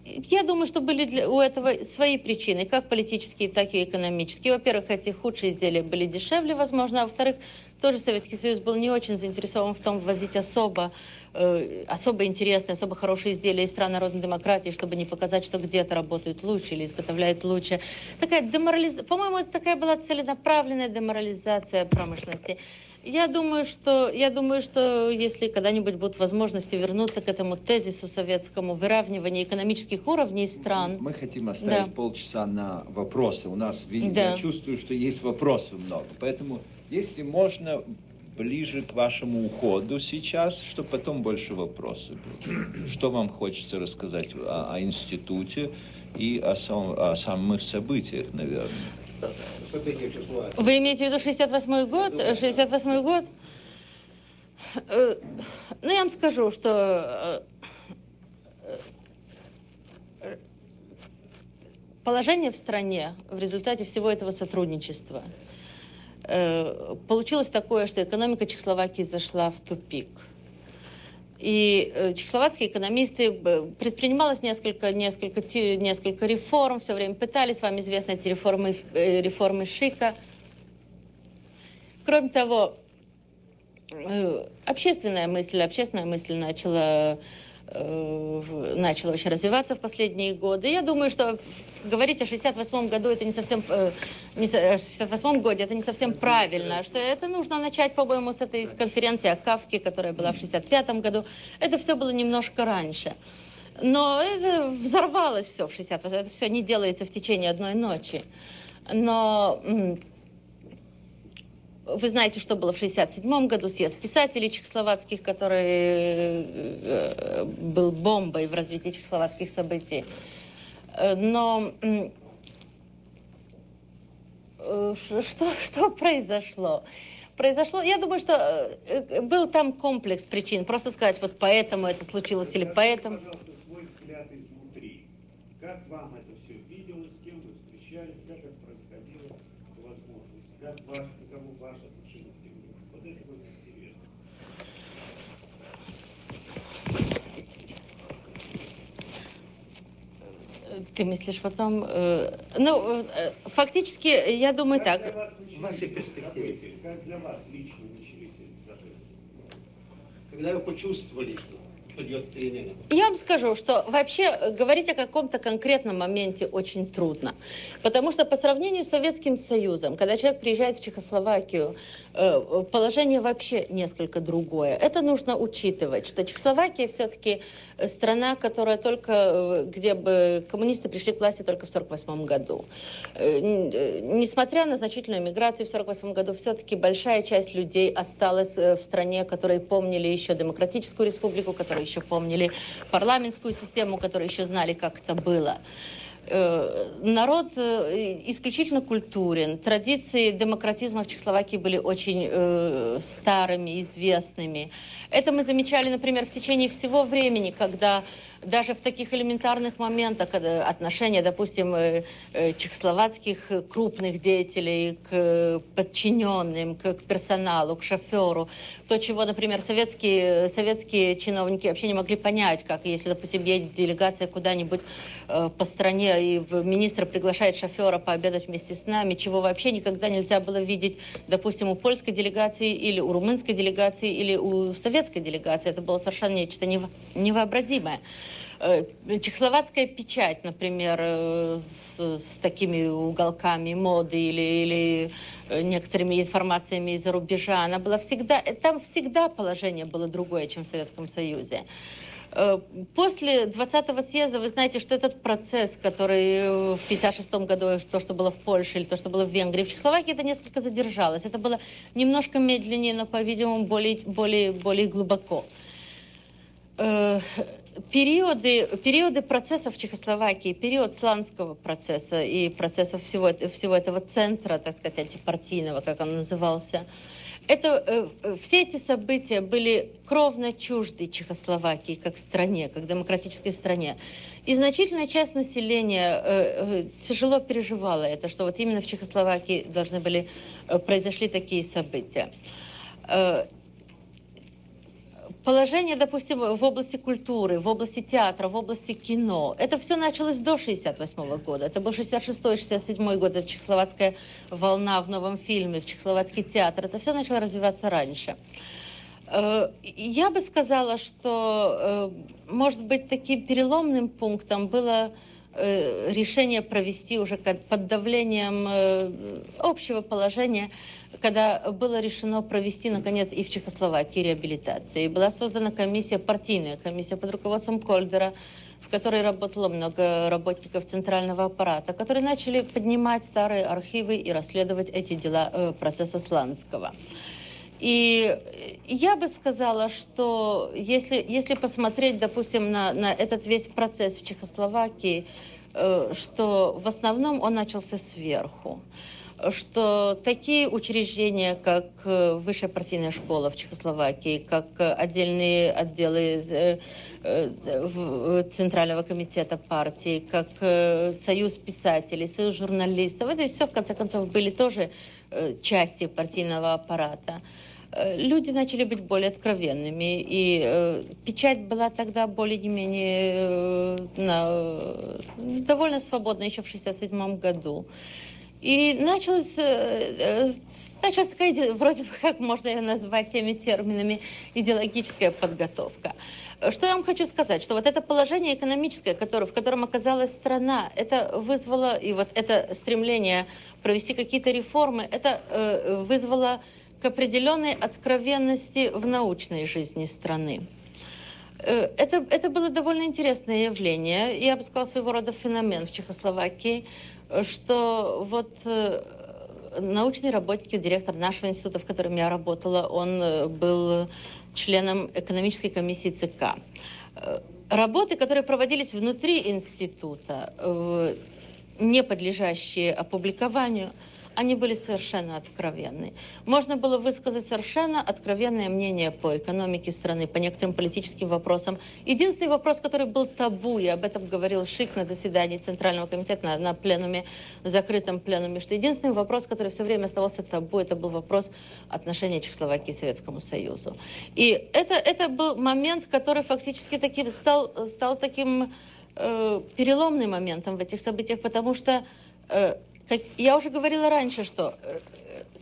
я думаю, что были для, у этого свои причины, как политические, так и экономические. Во-первых, эти худшие изделия были дешевле, возможно, а во-вторых, тоже Советский Союз был не очень заинтересован в том, ввозить особо, э, особо интересные, особо хорошие изделия из стран народной демократии, чтобы не показать, что где-то работают лучше или изготовляют лучше. Такая деморализация, по-моему, это такая была целенаправленная деморализация промышленности. Я думаю, что, я думаю, что если когда-нибудь будут возможности вернуться к этому тезису советскому выравнивания экономических уровней стран. Мы хотим оставить да. полчаса на вопросы. У нас, видите, да. я чувствую, что есть вопросов много. Поэтому, если можно, ближе к вашему уходу сейчас, чтобы потом больше вопросов было. Что вам хочется рассказать о, о институте и о, сам, о самых событиях, наверное? Вы имеете в виду 68 год? 68 год? Э, ну, я вам скажу, что э, положение в стране в результате всего этого сотрудничества э, получилось такое, что экономика Чехословакии зашла в тупик – и э, чехословацкие экономисты, предпринималось несколько, несколько, несколько реформ, все время пытались, вам известны эти реформы, э, реформы Шика. Кроме того, э, общественная мысль, общественная мысль начала э, начало очень развиваться в последние годы. Я думаю, что говорить о 68 году это не совсем э, не, 68 годе это не совсем правильно, что это нужно начать, по-моему, с этой конференции о Кавке, которая была в 65 году. Это все было немножко раньше. Но это взорвалось все в 68 Это все не делается в течение одной ночи. Но вы знаете, что было в 1967 году, съезд писателей чехословацких, который э, был бомбой в развитии чехословацких событий. Э, но э, что, что произошло? Произошло, я думаю, что был там комплекс причин. Просто сказать, вот поэтому это случилось или поэтому. Как вам это все виделось, с кем вы встречались, как это происходило, возможность, как ваш Ты мыслишь потом... Э, ну, э, фактически, я думаю как так. В вашей перспективе. Как для вас лично начались эти события? Когда вы почувствовали, что? Я вам скажу, что вообще говорить о каком-то конкретном моменте очень трудно. Потому что по сравнению с Советским Союзом, когда человек приезжает в Чехословакию, э, положение вообще несколько другое. Это нужно учитывать, что Чехословакия все-таки страна, которая только, э, где бы коммунисты пришли к власти только в 1948 году. Э, несмотря на значительную миграцию в 1948 году, все-таки большая часть людей осталась в стране, которые помнили еще демократическую республику, которые которые еще помнили парламентскую систему, которые еще знали, как это было. Э, народ э, исключительно культурен. Традиции демократизма в Чехословакии были очень э, старыми, известными. Это мы замечали, например, в течение всего времени, когда даже в таких элементарных моментах отношения, допустим, э, э, чехословацких крупных деятелей к подчиненным, к персоналу, к шоферу, то, чего, например, советские, советские чиновники вообще не могли понять, как если, допустим, едет делегация куда-нибудь э, по стране, и министр приглашает шофера пообедать вместе с нами, чего вообще никогда нельзя было видеть, допустим, у польской делегации или у румынской делегации или у советской делегации. Это было совершенно нечто невообразимое. Э, чехословацкая печать, например, э, с, с такими уголками моды или, или э, некоторыми информациями из-за рубежа, она была всегда, там всегда положение было другое, чем в Советском Союзе. После 20-го съезда вы знаете, что этот процесс, который в 56 году, то, что было в Польше или то, что было в Венгрии, в Чехословакии, это несколько задержалось. Это было немножко медленнее, но, по-видимому, более, более, более глубоко периоды, периоды процессов Чехословакии, период сланского процесса и процессов всего, всего этого центра, так сказать, антипартийного, как он назывался, это, э, все эти события были кровно чужды Чехословакии как стране, как демократической стране. И значительная часть населения э, э, тяжело переживала это, что вот именно в Чехословакии должны были, э, произошли такие события. Положение, допустим, в области культуры, в области театра, в области кино, это все началось до 68 года. Это был 66-67 год, это чехословацкая волна в новом фильме, в чехословацкий театр. Это все начало развиваться раньше. Э, я бы сказала, что, э, может быть, таким переломным пунктом было э, решение провести уже под давлением общего положения когда было решено провести, наконец, и в Чехословакии реабилитацию. И была создана комиссия, партийная комиссия под руководством Кольдера, в которой работало много работников центрального аппарата, которые начали поднимать старые архивы и расследовать эти дела э, процесса Сланского. И я бы сказала, что если, если посмотреть, допустим, на, на этот весь процесс в Чехословакии, э, что в основном он начался сверху что такие учреждения, как э, Высшая партийная школа в Чехословакии, как отдельные отделы э, э, Центрального комитета партии, как Союз писателей, Союз журналистов, это все, в конце концов, были тоже части партийного аппарата люди начали быть более откровенными, и э, печать была тогда более-менее э, э, довольно свободна еще в 1967 году. И началась, э, э, началась такая, вроде бы как можно ее назвать теми терминами, идеологическая подготовка. Что я вам хочу сказать, что вот это положение экономическое, которое, в котором оказалась страна, это вызвало, и вот это стремление провести какие-то реформы, это э, вызвало к определенной откровенности в научной жизни страны. Э, это, это было довольно интересное явление, я бы сказала, своего рода феномен в Чехословакии – что вот э, научный работник, директор нашего института, в котором я работала, он э, был членом экономической комиссии ЦК. Э, работы, которые проводились внутри института, не подлежащие опубликованию, они были совершенно откровенны. Можно было высказать совершенно откровенное мнение по экономике страны, по некоторым политическим вопросам. Единственный вопрос, который был табу, и об этом говорил Шик на заседании Центрального комитета, на, на пленуме, закрытом пленуме, что единственный вопрос, который все время оставался табу, это был вопрос отношения Чехословакии к Советскому Союзу. И это, это был момент, который фактически таким, стал, стал таким э, переломным моментом в этих событиях, потому что э, как я уже говорила раньше, что э,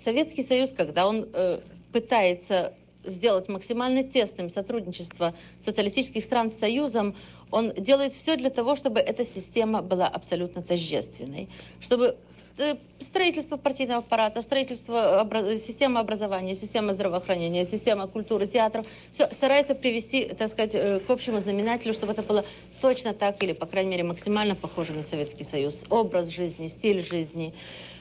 Советский Союз, когда он э, пытается сделать максимально тесным сотрудничество социалистических стран с Союзом, он делает все для того, чтобы эта система была абсолютно тождественной, чтобы строительство партийного аппарата, строительство системы образования, система здравоохранения, система культуры, театров, все старается привести, так сказать, э, к общему знаменателю, чтобы это было точно так или, по крайней мере, максимально похоже на Советский Союз. Образ жизни, стиль жизни,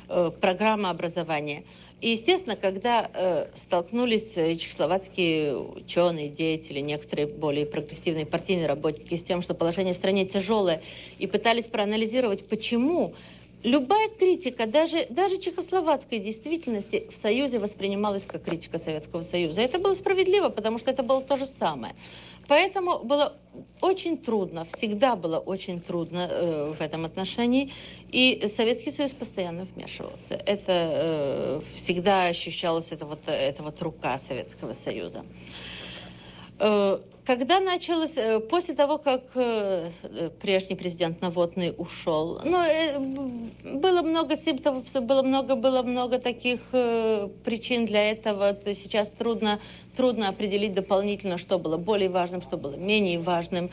э, программа образования – И, естественно, когда э, столкнулись чехословацкие ученые, деятели, некоторые более прогрессивные партийные работники с тем, что положение в стране тяжелое, и пытались проанализировать, почему любая критика, даже, даже чехословацкой действительности в Союзе воспринималась как критика Советского Союза. Это было справедливо, потому что это было то же самое. Поэтому было очень трудно, всегда было очень трудно э, в этом отношении. И Советский Союз постоянно вмешивался. Это э, всегда ощущалось, это вот, это вот рука Советского Союза. Э, когда началось, э, после того, как э, прежний президент Наводный ушел, ну, было много симптомов, было много, было много таких причин для этого. Сейчас трудно, трудно определить дополнительно, что было более важным, что было менее важным.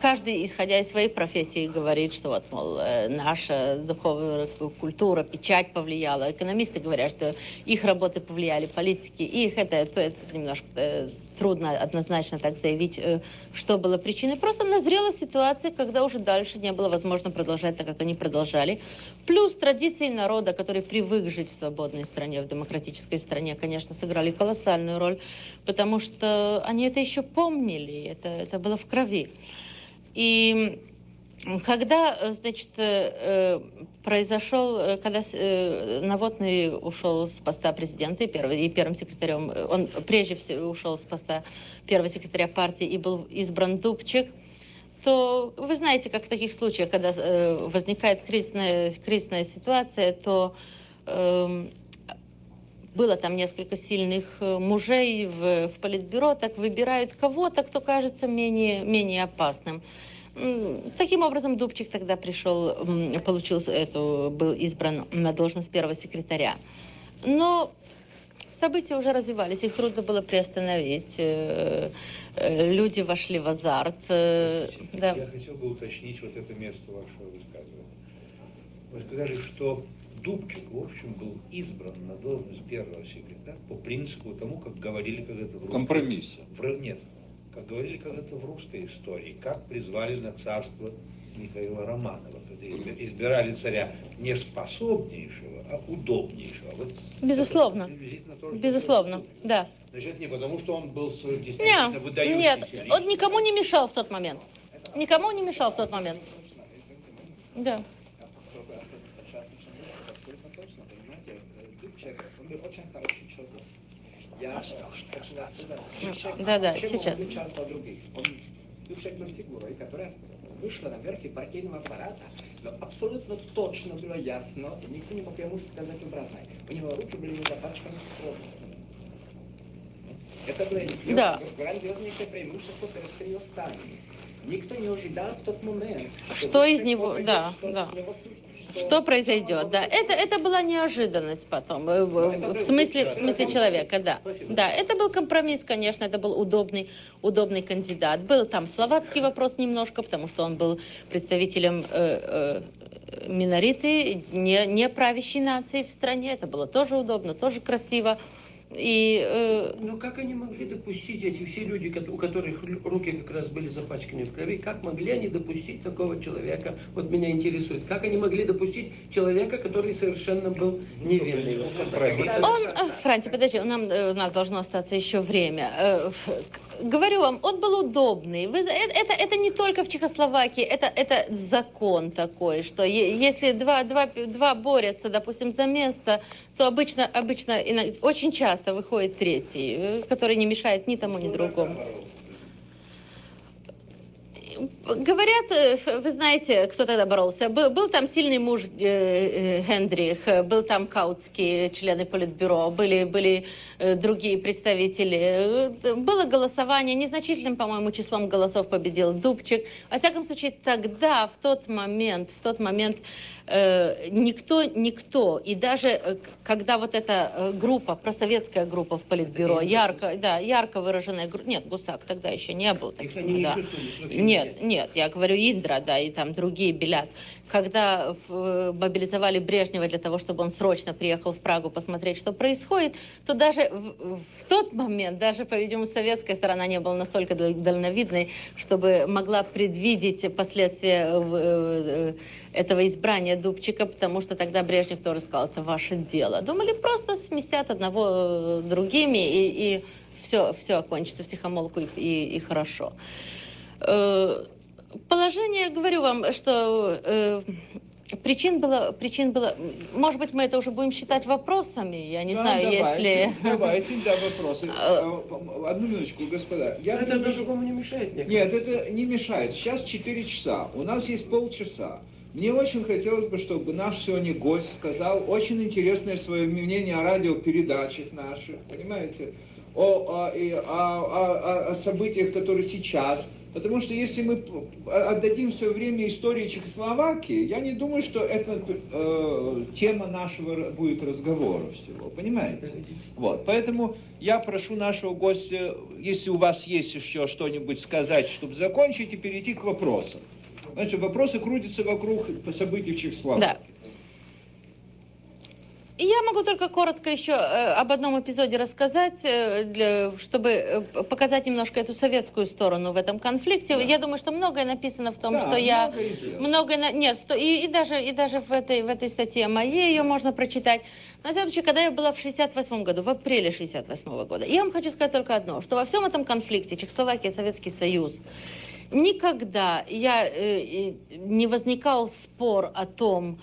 Каждый, исходя из своей профессии, говорит, что вот, мол, наша духовная культура, печать повлияла. Экономисты говорят, что их работы повлияли, политики их. Это, это, это немножко трудно однозначно так заявить, э, что было причиной. Просто назрела ситуация, когда уже дальше не было возможно продолжать так, как они продолжали. Плюс традиции народа, который привык жить в свободной стране, в демократической стране, конечно, сыграли колоссальную роль, потому что они это еще помнили, это, это было в крови. И когда, э, значит, э, произошел, э, когда Наводный ушел с поста президента и, первый, и первым секретарем, он прежде всего ушел с поста первого секретаря партии и был избран Дубчик, то вы знаете, как в таких случаях, когда возникает кризисная, кризисная ситуация, то э, было там несколько сильных мужей в, в политбюро, так выбирают кого-то, кто кажется менее, менее опасным. Таким образом, Дубчик тогда пришел, получил эту, был избран на должность первого секретаря. Но события уже развивались, их трудно было приостановить. Э, э, люди вошли в азарт. Э, да. Я хотел бы уточнить вот это место вашего высказывания. Вы сказали, что Дубчик, в общем, был избран на должность первого секретаря по принципу тому, как говорили когда-то в Компромиссе. В, нет, как говорили когда-то в русской истории, как призвали на царство Михаила Романова, когда избирали царя не способнейшего, а удобнейшего. Вот Безусловно. То, Безусловно, да. Значит, не потому, что он был действительно нет, выдающийся Нет, он никому не мешал в тот момент. Никому не мешал в тот момент. Да. очень хороший человек. Да, да, сейчас. Вышла наверх и партийного аппарата, но абсолютно точно было ясно, и никто не мог ему сказать обратное. У него руки были не запачканы. Это было да. грандиознейшее преимущество перед Сырьевстаном. Никто не ожидал в тот момент, что, что из него, да, да. Из него что произойдет, да. Это, это была неожиданность потом, э, в, в смысле, в смысле человека, да. Да, это был компромисс, конечно, это был удобный, удобный кандидат. Был там словацкий вопрос немножко, потому что он был представителем э, э, минориты, не, не правящей нации в стране. Это было тоже удобно, тоже красиво. И, э... Но как они могли допустить, эти все люди, у которых руки как раз были запачканы в крови, как могли они допустить такого человека, вот меня интересует, как они могли допустить человека, который совершенно был невинный? Он, э, Франти, подожди, нам, э, у нас должно остаться еще время. Э, говорю вам, он был удобный. Вы, это, это не только в Чехословакии, это, это закон такой, что если два, два, два борются, допустим, за место, то обычно, обычно очень часто выходит третий, э, который не мешает ни тому, ни другому. Говорят, э, вы знаете, кто тогда боролся. Был, был там сильный муж э, э, Хендрих, был там Каутский, члены Политбюро, были, были э, другие представители. Было голосование, незначительным, по-моему, числом голосов победил Дубчик. Во всяком случае, тогда, в тот момент, в тот момент никто, никто, и даже когда вот эта группа, просоветская группа в Политбюро, ярко, да, ярко выраженная группа, нет, Гусак тогда еще не был таким, да. Нет, нет, нет, я говорю Индра, да, и там другие Белят. Когда мобилизовали Брежнева для того, чтобы он срочно приехал в Прагу посмотреть, что происходит, то даже в, в тот момент, даже, по-видимому, советская сторона не была настолько дальновидной, чтобы могла предвидеть последствия э, э, этого избрания Дубчика, потому что тогда Брежнев тоже сказал, это ваше дело. Думали, просто сместят одного э, другими, и, и все, все окончится в тихомолку, и, и хорошо. Положение, говорю вам, что э, Причин было, причин было, может быть, мы это уже будем считать вопросами, я не да, знаю, давайте, если... Давайте, да, вопросы. А, одну минуточку, господа. Я это вижу... другому не мешает? Мне Нет, это не мешает. Сейчас 4 часа, у нас есть полчаса. Мне очень хотелось бы, чтобы наш сегодня гость сказал очень интересное свое мнение о радиопередачах наших, понимаете, о, о, о, о, о событиях, которые сейчас. Потому что если мы отдадим все время истории Чехословакии, я не думаю, что это э, тема нашего будет разговора всего, понимаете? Вот, поэтому я прошу нашего гостя, если у вас есть еще что-нибудь сказать, чтобы закончить и перейти к вопросам. Значит, вопросы крутятся вокруг событий в Чехословакии. Да. Я могу только коротко еще э, об одном эпизоде рассказать, э, для, чтобы э, показать немножко эту советскую сторону в этом конфликте. Да. Я думаю, что многое написано в том, да, что я многое нет, в, и, и даже и даже в этой в этой статье моей ее можно прочитать. На самом деле, когда я была в 68 году, в апреле 68 года, я вам хочу сказать только одно, что во всем этом конфликте Чехословакия, Советский Союз, никогда я э, не возникал спор о том,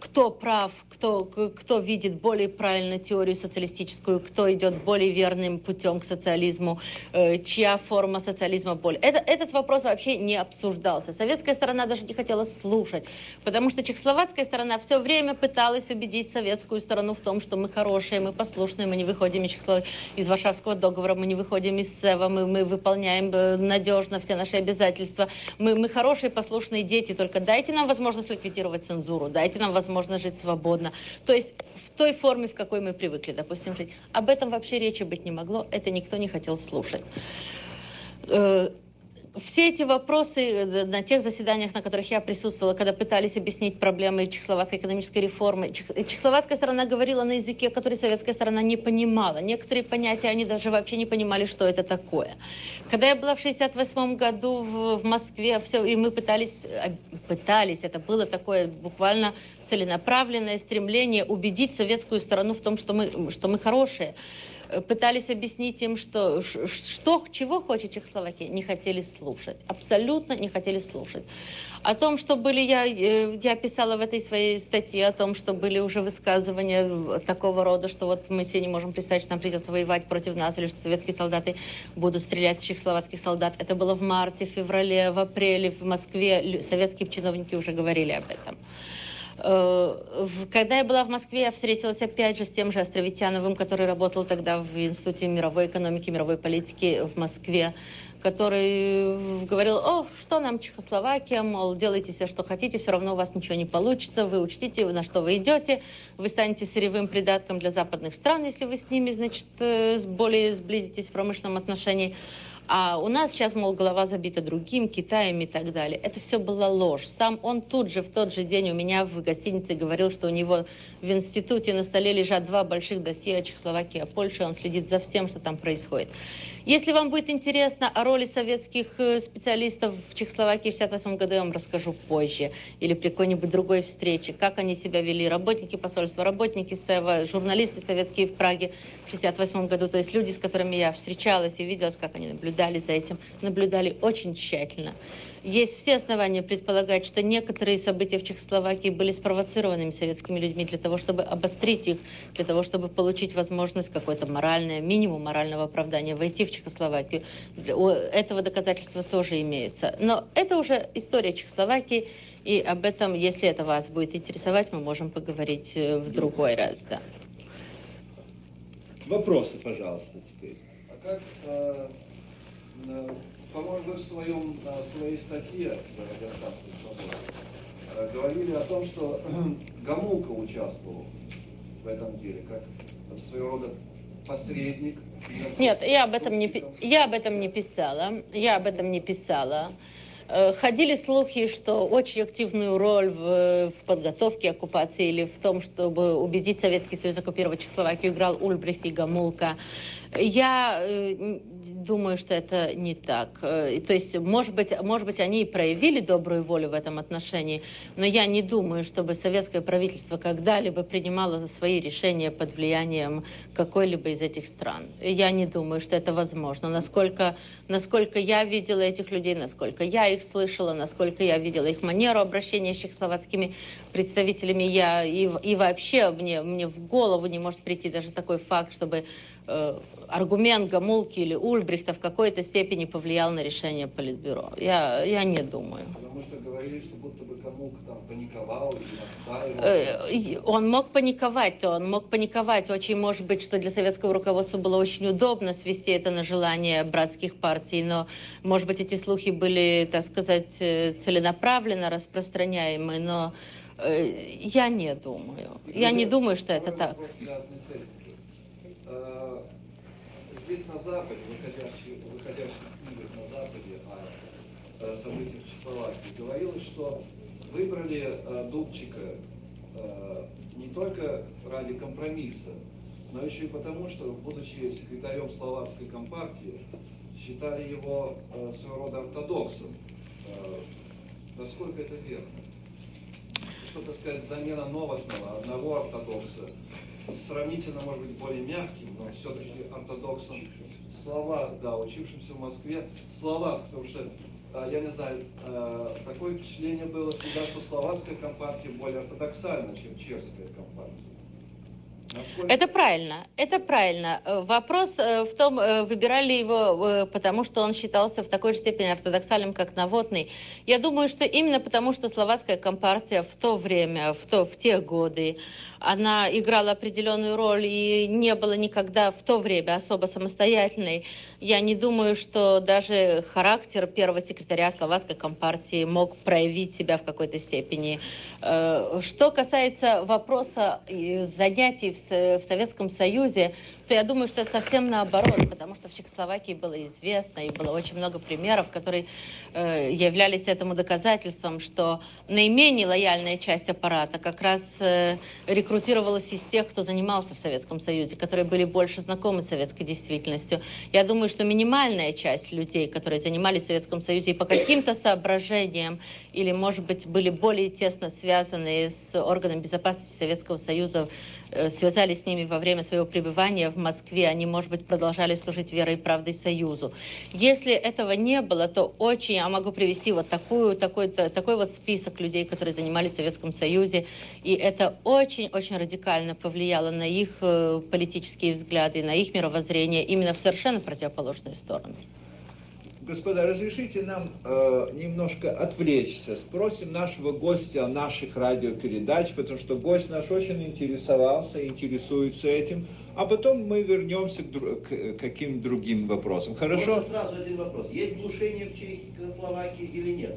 кто прав, кто, кто видит более правильную теорию социалистическую, кто идет более верным путем к социализму, э, чья форма социализма более. Это, этот вопрос вообще не обсуждался. Советская сторона даже не хотела слушать, потому что чехословацкая сторона все время пыталась убедить советскую сторону в том, что мы хорошие, мы послушные, мы не выходим из, Чехослов... из Варшавского договора, мы не выходим из СЭВа, мы, мы выполняем э, надежно все наши обязательства, мы, мы хорошие, послушные дети, только дайте нам возможность ликвидировать цензуру, дайте нам нам возможно жить свободно. То есть в той форме, в какой мы привыкли, допустим, жить. Об этом вообще речи быть не могло, это никто не хотел слушать э, все эти вопросы э, на тех заседаниях, на которых я присутствовала, когда пытались объяснить проблемы чехословацкой экономической реформы, чехословацкая сторона говорила на языке, который советская сторона не понимала. Некоторые понятия они даже вообще не понимали, что это такое. Когда я была в 68 году в, в Москве, все, и мы пытались, э, пытались, это было такое буквально целенаправленное стремление убедить советскую сторону в том, что мы, что мы хорошие пытались объяснить им, что, что чего хочет Чехословакия, не хотели слушать. Абсолютно не хотели слушать. О том, что были, я, э, я писала в этой своей статье о том, что были уже высказывания такого рода, что вот мы себе не можем представить, что нам придется воевать против нас, или что советские солдаты будут стрелять в чехословацких солдат. Это было в марте, в феврале, в апреле в Москве. Советские чиновники уже говорили об этом. Э, когда я была в Москве, я встретилась опять же с тем же Островитяновым, который работал тогда в Институте мировой экономики, мировой политики в Москве, который говорил, о, что нам Чехословакия, мол, делайте все, что хотите, все равно у вас ничего не получится, вы учтите, на что вы идете, вы станете сырьевым придатком для западных стран, если вы с ними, значит, э, более сблизитесь в промышленном отношении. А у нас сейчас, мол, голова забита другим, Китаем и так далее. Это все была ложь. Сам он тут же, в тот же день у меня в гостинице говорил, что у него в институте на столе лежат два больших досье о Чехословакии, о Польше. Он следит за всем, что там происходит. Если вам будет интересно о роли советских э, специалистов в Чехословакии в 1958 году, я вам расскажу позже. Или при какой-нибудь другой встрече. Как они себя вели. Работники посольства, работники СЭВа, журналисты советские в Праге в 1968 году. То есть люди, с которыми я встречалась и виделась, как они наблюдали за этим. Наблюдали очень тщательно. Есть все основания предполагать, что некоторые события в Чехословакии были спровоцированными советскими людьми для того, чтобы обострить их, для того, чтобы получить возможность какое-то моральное, минимум морального оправдания, войти в Чехословакию. У этого доказательства тоже имеются. Но это уже история Чехословакии, и об этом, если это вас будет интересовать, мы можем поговорить э, в другой раз. Да. Вопросы, пожалуйста, теперь. А как э, по-моему, вы в своем, в своей статье э, говорили о том, что Гамулка участвовал в этом деле, как своего рода посредник. Нет, я об этом не, я об этом не писала. Я об этом не писала. Э, ходили слухи, что очень активную роль в, в подготовке оккупации или в том, чтобы убедить Советский Союз оккупировать Чехословакию, играл Ульбрихт и Гамулка. Я э, думаю, что это не так. Э, то есть, может быть, может быть, они и проявили добрую волю в этом отношении, но я не думаю, чтобы советское правительство когда-либо принимало свои решения под влиянием какой-либо из этих стран. Я не думаю, что это возможно. Насколько, насколько я видела этих людей, насколько я их слышала, насколько я видела их манеру обращения с чехословацкими представителями, я и, и вообще мне, мне в голову не может прийти даже такой факт, чтобы э, аргумент Гамулки или Ульбрихта в какой-то степени повлиял на решение Политбюро. Я, я не думаю. Потому что говорили, что будто бы Гамулка там паниковал или настаивал. Э, он мог паниковать, то он мог паниковать. Очень может быть, что для советского руководства было очень удобно свести это на желание братских партий, но, может быть, эти слухи были, так сказать, э, целенаправленно распространяемы, но э, я не думаю. Я не думаю, что это так. Здесь на Западе, выходящих, выходящих книгах на Западе о, событиях в Чехословакии, говорилось, что выбрали э, Дубчика э, не только ради компромисса, но еще и потому, что, будучи секретарем словацкой компартии, считали его э, своего рода ортодоксом. Насколько это верно? Что, так сказать, замена новостного, одного ортодокса сравнительно, может быть, более мягким, но все-таки ортодоксом слова, да, учившимся в Москве, словацк, потому что, а, я не знаю, а, такое впечатление было всегда, что словацкая компартия более ортодоксальна, чем чешская компартия. Насколько... Это правильно, это правильно. Э, вопрос э, в том, э, выбирали его, потому что он считался в такой же степени ортодоксальным, как Наводный. Я думаю, что именно потому, что словацкая компартия в то время, в, то, в те годы, она играла определенную роль и не было никогда в то время особо самостоятельной. Я не думаю, что даже характер первого секретаря словацкой компартии мог проявить себя в какой-то степени. Э, что касается вопроса занятий в Советском Союзе, то я думаю, что это совсем наоборот, потому что в Чехословакии было известно, и было очень много примеров, которые э, являлись этому доказательством, что наименее лояльная часть аппарата как раз э, рекрутировалась из тех, кто занимался в Советском Союзе, которые были больше знакомы с советской действительностью. Я думаю, что минимальная часть людей, которые занимались в Советском Союзе и по каким-то соображениям, или, может быть, были более тесно связаны с органами безопасности Советского Союза, связались с ними во время своего пребывания в Москве, они, может быть, продолжали служить верой и правдой Союзу. Если этого не было, то очень, я могу привести вот такую, такой, такой вот список людей, которые занимались в Советском Союзе, и это очень-очень радикально повлияло на их э, политические взгляды, на их мировоззрение, именно в совершенно противоположную сторону. Господа, разрешите нам э, немножко отвлечься. Спросим нашего гостя о наших радиопередачах, потому что гость наш очень интересовался, интересуется этим. А потом мы вернемся к, к каким другим вопросам. Хорошо? Можно сразу один вопрос. Есть глушение в Чехословакии или нет?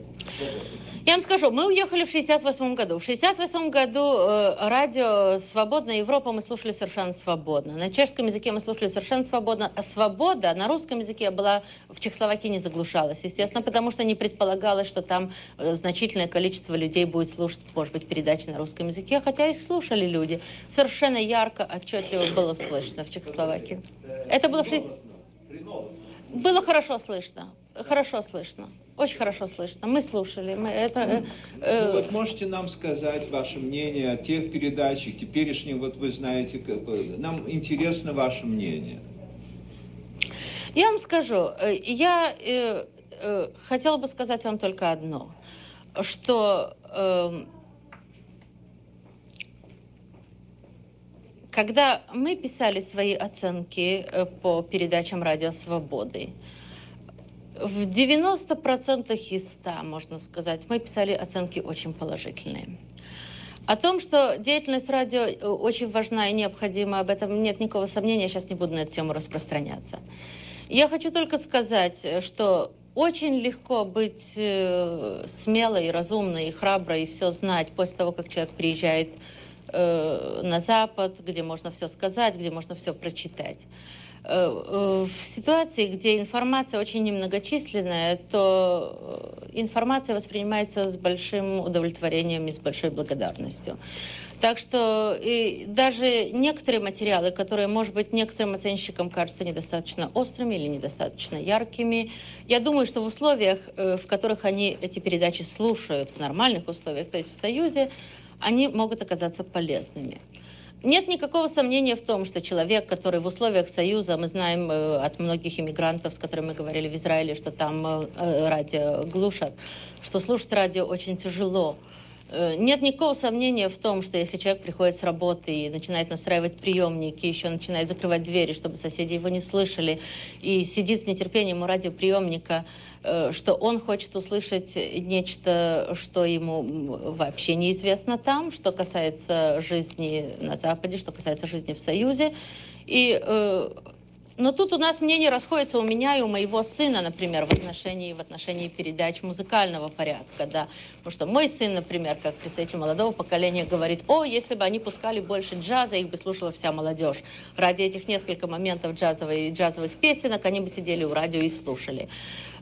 Я вам скажу, мы уехали в 68 году. В 68 году э, радио «Свободная Европа» мы слушали совершенно свободно. На чешском языке мы слушали совершенно свободно. А свобода на русском языке была в Чехословакии не заглушалась, естественно, потому что не предполагалось, что там э, значительное количество людей будет слушать, может быть, передачи на русском языке, хотя их слушали люди. Совершенно ярко, отчетливо было слышно в Чехословакии. Это было в 60... Было хорошо слышно. Хорошо слышно. Очень хорошо слышно. Мы слушали. Мы это, э, э... Ну, вот можете нам сказать ваше мнение о тех передачах, теперешних, вот вы знаете, как, нам интересно ваше мнение. Я вам скажу, э, я э, э, хотела бы сказать вам только одно, что э, когда мы писали свои оценки э, по передачам «Радио Свободы», в 90% из 100, можно сказать, мы писали оценки очень положительные. О том, что деятельность радио э, очень важна и необходима, об этом нет никакого сомнения, сейчас не буду на эту тему распространяться. Я хочу только сказать, что очень легко быть э, смелой, разумной и храброй и все знать после того, как человек приезжает э, на Запад, где можно все сказать, где можно все прочитать. в ситуации, где информация очень немногочисленная, то информация воспринимается с большим удовлетворением и с большой благодарностью. Так что и даже некоторые материалы, которые, может быть, некоторым оценщикам кажутся недостаточно острыми или недостаточно яркими, я думаю, что в условиях, э, в которых они эти передачи слушают, в нормальных условиях, то есть в Союзе, они могут оказаться полезными. Нет никакого сомнения в том, что человек, который в условиях Союза, мы знаем э, от многих иммигрантов, с которыми мы говорили в Израиле, что там э, радио глушат, что слушать радио очень тяжело. Э, нет никакого сомнения в том, что если человек приходит с работы и начинает настраивать приемники, еще начинает закрывать двери, чтобы соседи его не слышали, и сидит с нетерпением у радиоприемника, э, что он хочет услышать нечто, что ему вообще неизвестно там, что касается жизни на Западе, что касается жизни в Союзе. И э, но тут у нас мнение расходится у меня и у моего сына, например, в отношении, в отношении передач музыкального порядка, да. Потому что мой сын, например, как представитель молодого поколения, говорит, о, если бы они пускали больше джаза, их бы слушала вся молодежь. Ради этих нескольких моментов джазовой, джазовых песенок они бы сидели у радио и слушали.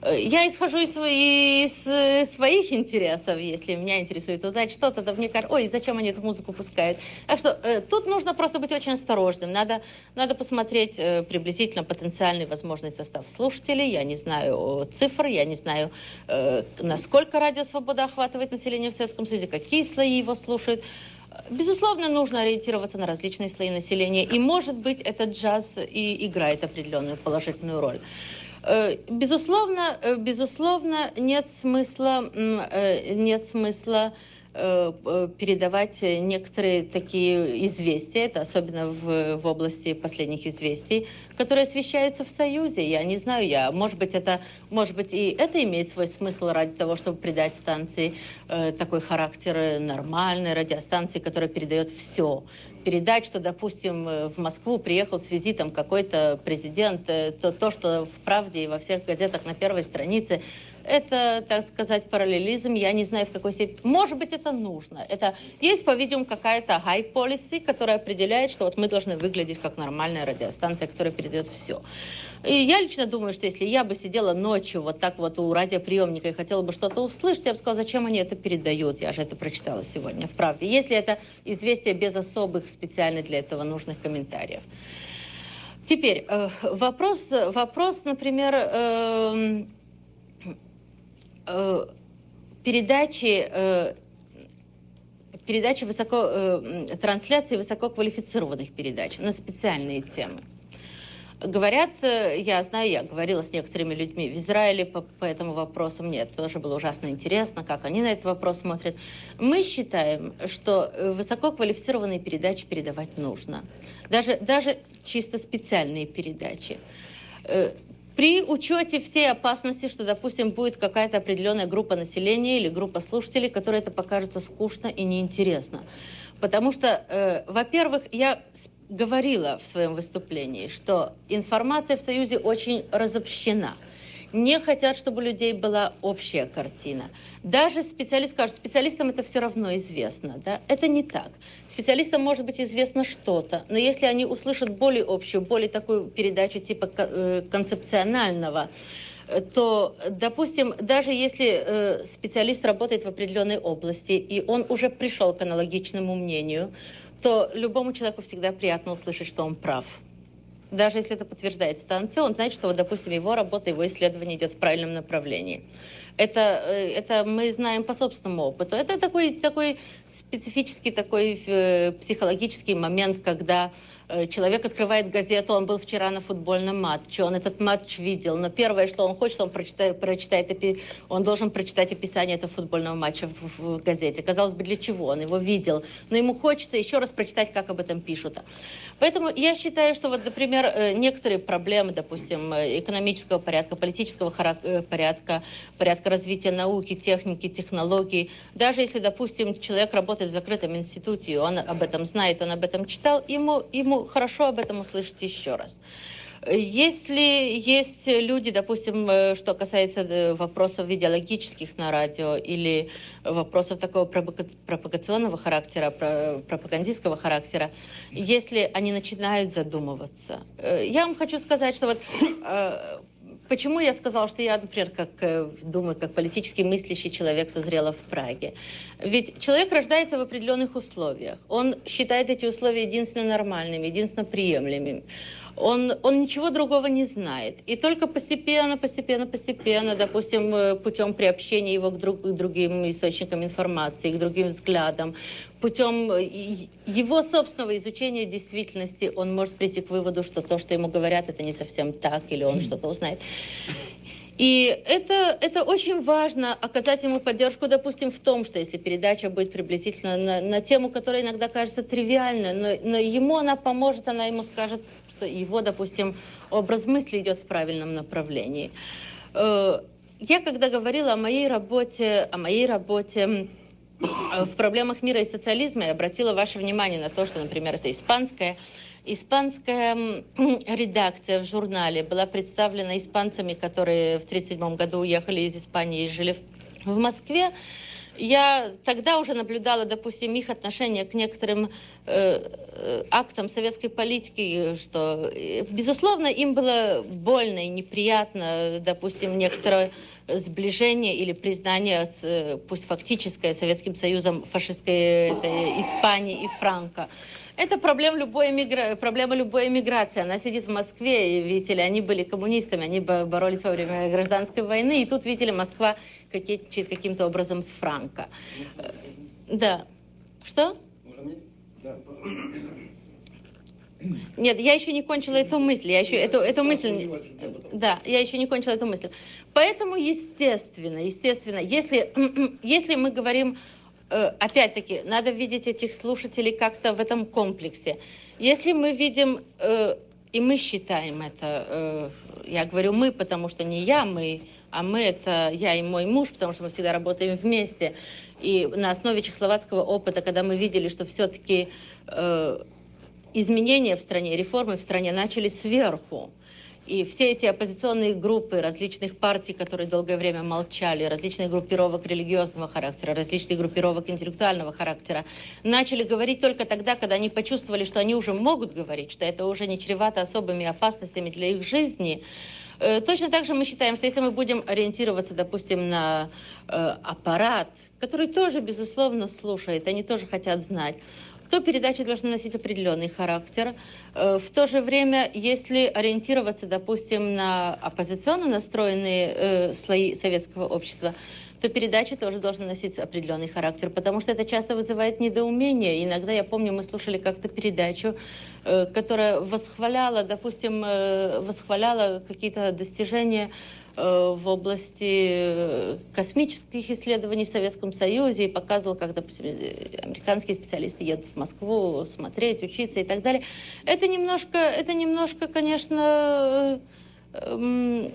Э, я исхожу из, из, из своих интересов, если меня интересует узнать что-то, то мне кажется, ой, зачем они эту музыку пускают. Так что э, тут нужно просто быть очень осторожным. Надо, надо посмотреть э, приблизительно потенциальный возможный состав слушателей. Я не знаю цифр, я не знаю, э, насколько радио «Свобода» охватывает население в Советском Союзе, какие слои его слушают. Безусловно, нужно ориентироваться на различные слои населения. И, может быть, этот джаз и играет определенную положительную роль. Э, безусловно, э, безусловно, нет смысла, э, нет смысла передавать некоторые такие известия, это особенно в, в области последних известий, которые освещаются в Союзе. Я не знаю, я, может быть, это, может быть, и это имеет свой смысл ради того, чтобы придать станции э, такой характер нормальной радиостанции, которая передает все передать, что, допустим, э, в Москву приехал с визитом какой-то президент, э, то, то, что в «Правде» и во всех газетах на первой странице, это, так сказать, параллелизм. Я не знаю, в какой степени. Может быть, это нужно. Это есть, по-видимому, какая-то high policy, которая определяет, что вот мы должны выглядеть как нормальная радиостанция, которая передает все. И я лично думаю, что если я бы сидела ночью вот так вот у радиоприемника и хотела бы что-то услышать, я бы сказала, зачем они это передают? Я же это прочитала сегодня в «Правде». Если это известие без особых специально для этого нужных комментариев. Теперь э, вопрос, вопрос, например, э, э, передачи передачи высоко, трансляции высококвалифицированных передач на специальные темы. Говорят, э, я знаю, я говорила с некоторыми людьми в Израиле по, по этому вопросу, мне тоже было ужасно интересно, как они на этот вопрос смотрят. Мы считаем, что э, высококвалифицированные передачи передавать нужно. Даже, даже чисто специальные передачи. При учете всей опасности, что, допустим, будет какая-то определенная группа населения или группа слушателей, которой это покажется скучно и неинтересно. Потому что, э, во-первых, я говорила в своем выступлении, что информация в Союзе очень разобщена. Не хотят, чтобы у людей была общая картина. Даже специалист скажет, специалистам это все равно известно. Да? Это не так. Специалистам может быть известно что-то, но если они услышат более общую, более такую передачу типа э, концепционального, то, допустим, даже если э, специалист работает в определенной области, и он уже пришел к аналогичному мнению, то любому человеку всегда приятно услышать, что он прав. Даже если это подтверждает станция, он знает, что, вот, допустим, его работа, его исследование идет в правильном направлении. Это, э, это мы знаем по собственному опыту. Это такой, такой специфический такой э, психологический момент, когда Э, человек открывает газету, он был вчера на футбольном матче, он этот матч видел, но первое, что он хочет, он прочитает, прочитает он должен прочитать описание этого футбольного матча в, в газете. Казалось бы, для чего? Он его видел, но ему хочется еще раз прочитать, как об этом пишут. Поэтому я считаю, что вот, например, э, некоторые проблемы, допустим, э, экономического порядка, политического порядка, порядка развития науки, техники, технологий, даже если, допустим, человек работает в закрытом институте, он об этом знает, он об этом читал, ему, ему хорошо об этом услышать еще раз. Если есть люди, допустим, э, что касается э, вопросов идеологических на радио или вопросов такого пропагационного характера, пропагандистского характера, если они начинают задумываться. Э, я вам хочу сказать, что вот Почему я сказала, что я, например, как думаю, как политически мыслящий человек созрела в Праге? Ведь человек рождается в определенных условиях. Он считает эти условия единственно нормальными, единственно приемлемыми он, он ничего другого не знает. И только постепенно, постепенно, постепенно, допустим, э, путем приобщения его к, друг, к другим источникам информации, к другим взглядам, путем э, его собственного изучения действительности, он может прийти к выводу, что то, что ему говорят, это не совсем так, или он что-то узнает. И это, это очень важно, оказать ему поддержку, допустим, в том, что если передача будет приблизительно на, на тему, которая иногда кажется тривиальной, но, но ему она поможет, она ему скажет, его, допустим, образ мысли идет в правильном направлении. Э, я когда говорила о моей работе, о моей работе э, в проблемах мира и социализма, я обратила ваше внимание на то, что, например, это испанская Испанская редакция в журнале была представлена испанцами, которые в 1937 году уехали из Испании и жили в Москве. Я тогда уже наблюдала, допустим, их отношение к некоторым э, э актам советской политики, что, э, безусловно, им было больно и неприятно, допустим, некоторое сближение или признание, с, э, пусть фактическое, Советским Союзом фашистской Испании и Франко. Это проблема любой, эмигра... проблема любой эмиграции. Она сидит в Москве, и, видите ли, они были коммунистами, они боролись во время гражданской войны, и тут, видите ли, Москва кокетничает каким-то образом с Франко. Да. Что? Нет, я еще не кончила эту мысль. Я еще эту, эту мысль. Да, я еще не кончила эту мысль. Поэтому, естественно, естественно, если, если мы говорим Э, опять-таки, надо видеть этих слушателей как-то в этом комплексе. Если мы видим, э, и мы считаем это, э, я говорю мы, потому что не я, мы, а мы это я и мой муж, потому что мы всегда работаем вместе. И на основе чехословацкого опыта, когда мы видели, что все-таки изменения в стране, реформы в стране начались сверху, и все эти оппозиционные группы различных партий, которые долгое время молчали, различных группировок религиозного характера, различных группировок интеллектуального характера, начали говорить только тогда, когда они почувствовали, что они уже могут говорить, что это уже не чревато особыми опасностями для их жизни, э, Точно так же мы считаем, что если мы будем ориентироваться, допустим, на э, аппарат, который тоже, безусловно, слушает, они тоже хотят знать, то передачи должны носить определенный характер. Э, в то же время, если ориентироваться, допустим, на оппозиционно настроенные э, слои советского общества, то передачи тоже должны носить определенный характер, потому что это часто вызывает недоумение. Иногда, я помню, мы слушали как-то передачу, э, которая восхваляла, допустим, восхваляла какие-то достижения Э, в области э, космических исследований в Советском Союзе и показывал, как, допустим, э, американские специалисты едут в Москву смотреть, учиться и так далее. Это немножко, это немножко конечно, эм,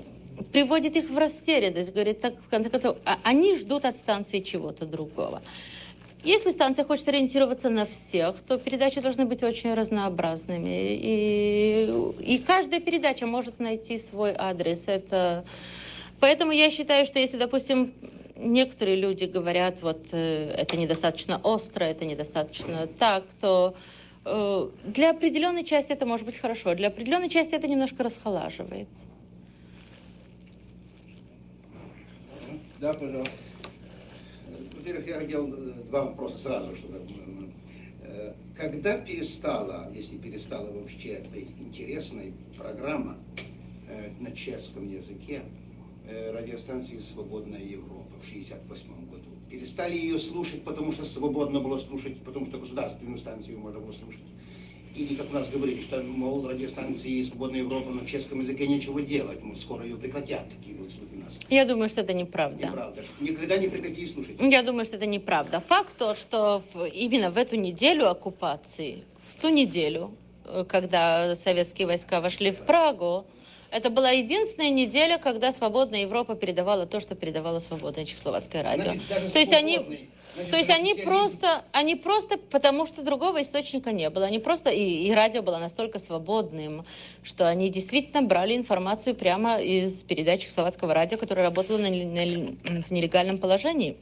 приводит их в растерянность. Говорит, так, в конце концов, а они ждут от станции чего-то другого. Если станция хочет ориентироваться на всех, то передачи должны быть очень разнообразными. И, и каждая передача может найти свой адрес. Это... Поэтому я считаю, что если, допустим, некоторые люди говорят, вот э, это недостаточно остро, это недостаточно так, то э, для определенной части это может быть хорошо, для определенной части это немножко расхолаживает. Да, пожалуйста. Во-первых, я хотел э, два вопроса сразу, чтобы... Э, когда перестала, если перестала вообще быть интересной программа э, на чешском языке радиостанции «Свободная Европа» в 1968 году? Перестали ее слушать, потому что свободно было слушать, потому что государственную станцию можно было слушать или, как у нас говорили, что, мол, радиостанции «Свободная Европа» на чешском языке нечего делать, мы скоро ее прекратят, такие вот слухи нас. Я думаю, что это неправда. Неправда. Никогда не прекрати слушать. Я думаю, что это неправда. Факт то, что именно в эту неделю оккупации, в ту неделю, э, когда советские войска вошли в Прагу, это была единственная неделя, когда «Свободная Европа» передавала то, что передавала «Свободное Чехословацкое радио». Значит, то есть они То есть они просто, они просто, потому что другого источника не было, они просто, и, и радио было настолько свободным, что они действительно брали информацию прямо из передач словацкого радио, которое работало на, на- в нелегальном положении.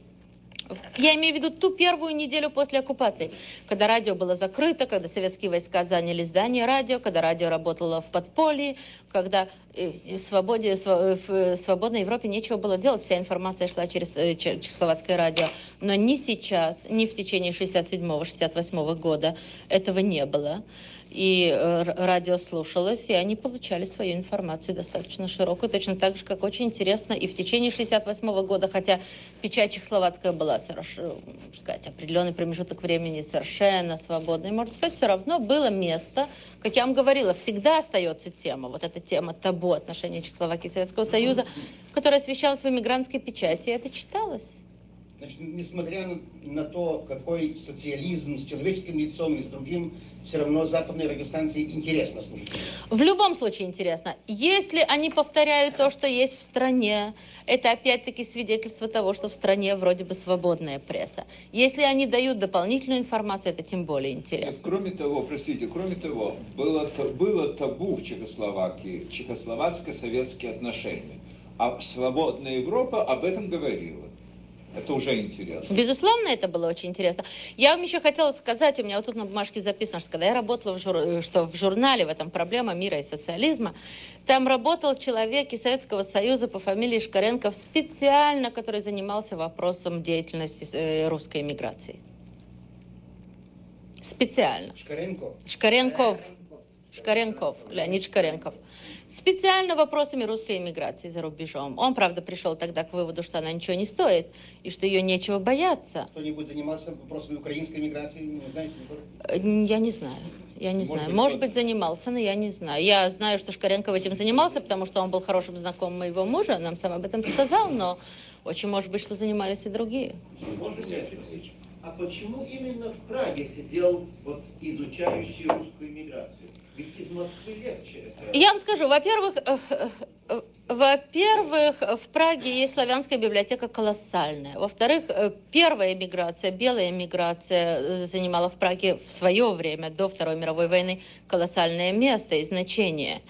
Я имею в виду ту первую неделю после оккупации, когда радио было закрыто, когда советские войска заняли здание радио, когда радио работало в подполье, когда э, в, свободе, сва- в свободной Европе нечего было делать, вся информация шла через э, че- чехословацкое радио. Но ни сейчас, ни в течение 67-68 года этого не было. И э, радио слушалось, и они получали свою информацию достаточно широкую, точно так же, как очень интересно и в течение 68 года, хотя печать чехословацкая была, можно сказать, определенный промежуток времени совершенно свободной, можно сказать, все равно было место, как я вам говорила, всегда остается тема, вот эта тема табу отношений Чехословакии и Советского Союза, которая освещалась в эмигрантской печати, и это читалось. Значит, несмотря на, на то, какой социализм с человеческим лицом и с другим, все равно западной радиостанции интересно слушать. В любом случае интересно. Если они повторяют то, что есть в стране, это опять-таки свидетельство того, что в стране вроде бы свободная пресса. Если они дают дополнительную информацию, это тем более интересно. Кроме того, простите, кроме того, было, было табу в Чехословакии, чехословацко-советские отношения. А свободная Европа об этом говорила. Это уже интересно. Безусловно, это было очень интересно. Я вам еще хотела сказать, у меня вот тут на бумажке записано, что когда я работала в, жур- что в журнале в этом «Проблема мира и социализма», там работал человек из Советского Союза по фамилии Шкаренков специально, который занимался вопросом деятельности э, русской эмиграции. Специально. Шкаренко. Шкаренков. Шкаренков, Леонид Шкаренков. Специально вопросами русской эмиграции за рубежом. Он, правда, пришел тогда к выводу, что она ничего не стоит, и что ее нечего бояться. Кто-нибудь занимался вопросами украинской миграции? Не знаете? Э, Я не знаю. Я не Может знаю. быть, Может быть, занимался, но я не знаю. Я знаю, что Шкаренков этим занимался, потому что он был хорошим знакомым моего мужа, нам сам об этом сказал, но очень может быть, что занимались и другие. Я спросить? А почему именно в Праге сидел вот изучающий русскую иммиграцию? Ведь из Москвы легче. Я вам скажу, во-первых, э, э, э, во-первых, в Праге есть славянская библиотека колоссальная. Во-вторых, первая эмиграция, белая эмиграция занимала в Праге в свое время, до Второй мировой войны, колоссальное место и значение.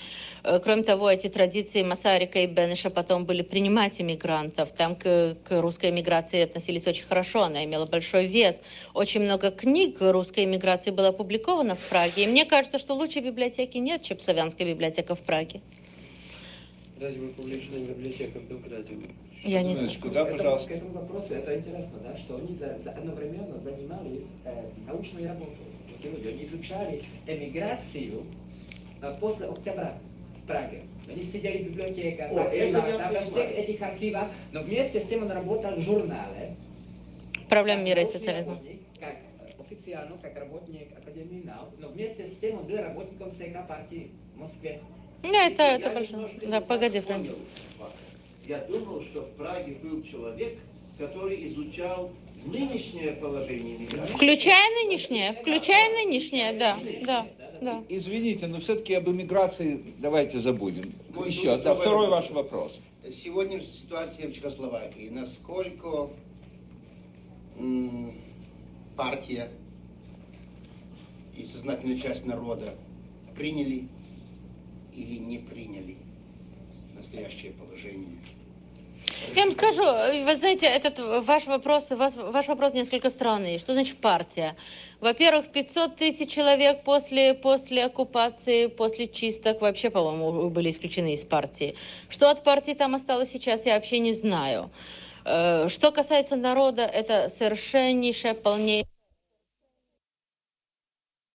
Э, Кроме того, эти традиции Масарика и Бенеша потом были принимать иммигрантов. Там к, к русской эмиграции относились очень хорошо, она имела большой вес. Очень много книг русской эмиграции было опубликовано в Праге. И мне кажется, что лучшей библиотеки нет, чем славянская библиотека в Праге. Разве вы публичная библиотека в Белграде? Я не знаю. Минуточку, да, К пожалуйста. этому вопросу это интересно, да, что они за- за- одновременно занимались э, научной работой. Люди, они изучали эмиграцию э, после октября в Праге. Они сидели в библиотеках, О, архивах, я там, во всех этих архивах, но вместе с тем он работал в журнале. Проблем мира и социализма. Как официально, как работник Академии наук, но вместе с тем он был работником ЦК партии в Москве. Ну, это, это большое. Да, не погоди, Франц. Я думал, что в Праге был человек, который изучал нынешнее положение миграции. Включая нынешнее, включая нынешнее, да, да, да. Извините, но все-таки об эмиграции давайте забудем. Ну, Еще, да, второй вопрос. ваш вопрос. Сегодняшняя ситуация в Чехословакии. Насколько партия и сознательная часть народа приняли или не приняли настоящее положение? Я вам скажу, вы знаете, этот ваш вопрос, ваш, ваш вопрос несколько странный. Что значит партия? Во-первых, 500 тысяч человек после, после оккупации, после чисток вообще, по-моему, были исключены из партии. Что от партии там осталось сейчас, я вообще не знаю. Э, Что касается народа, это совершеннейшая, полнейшая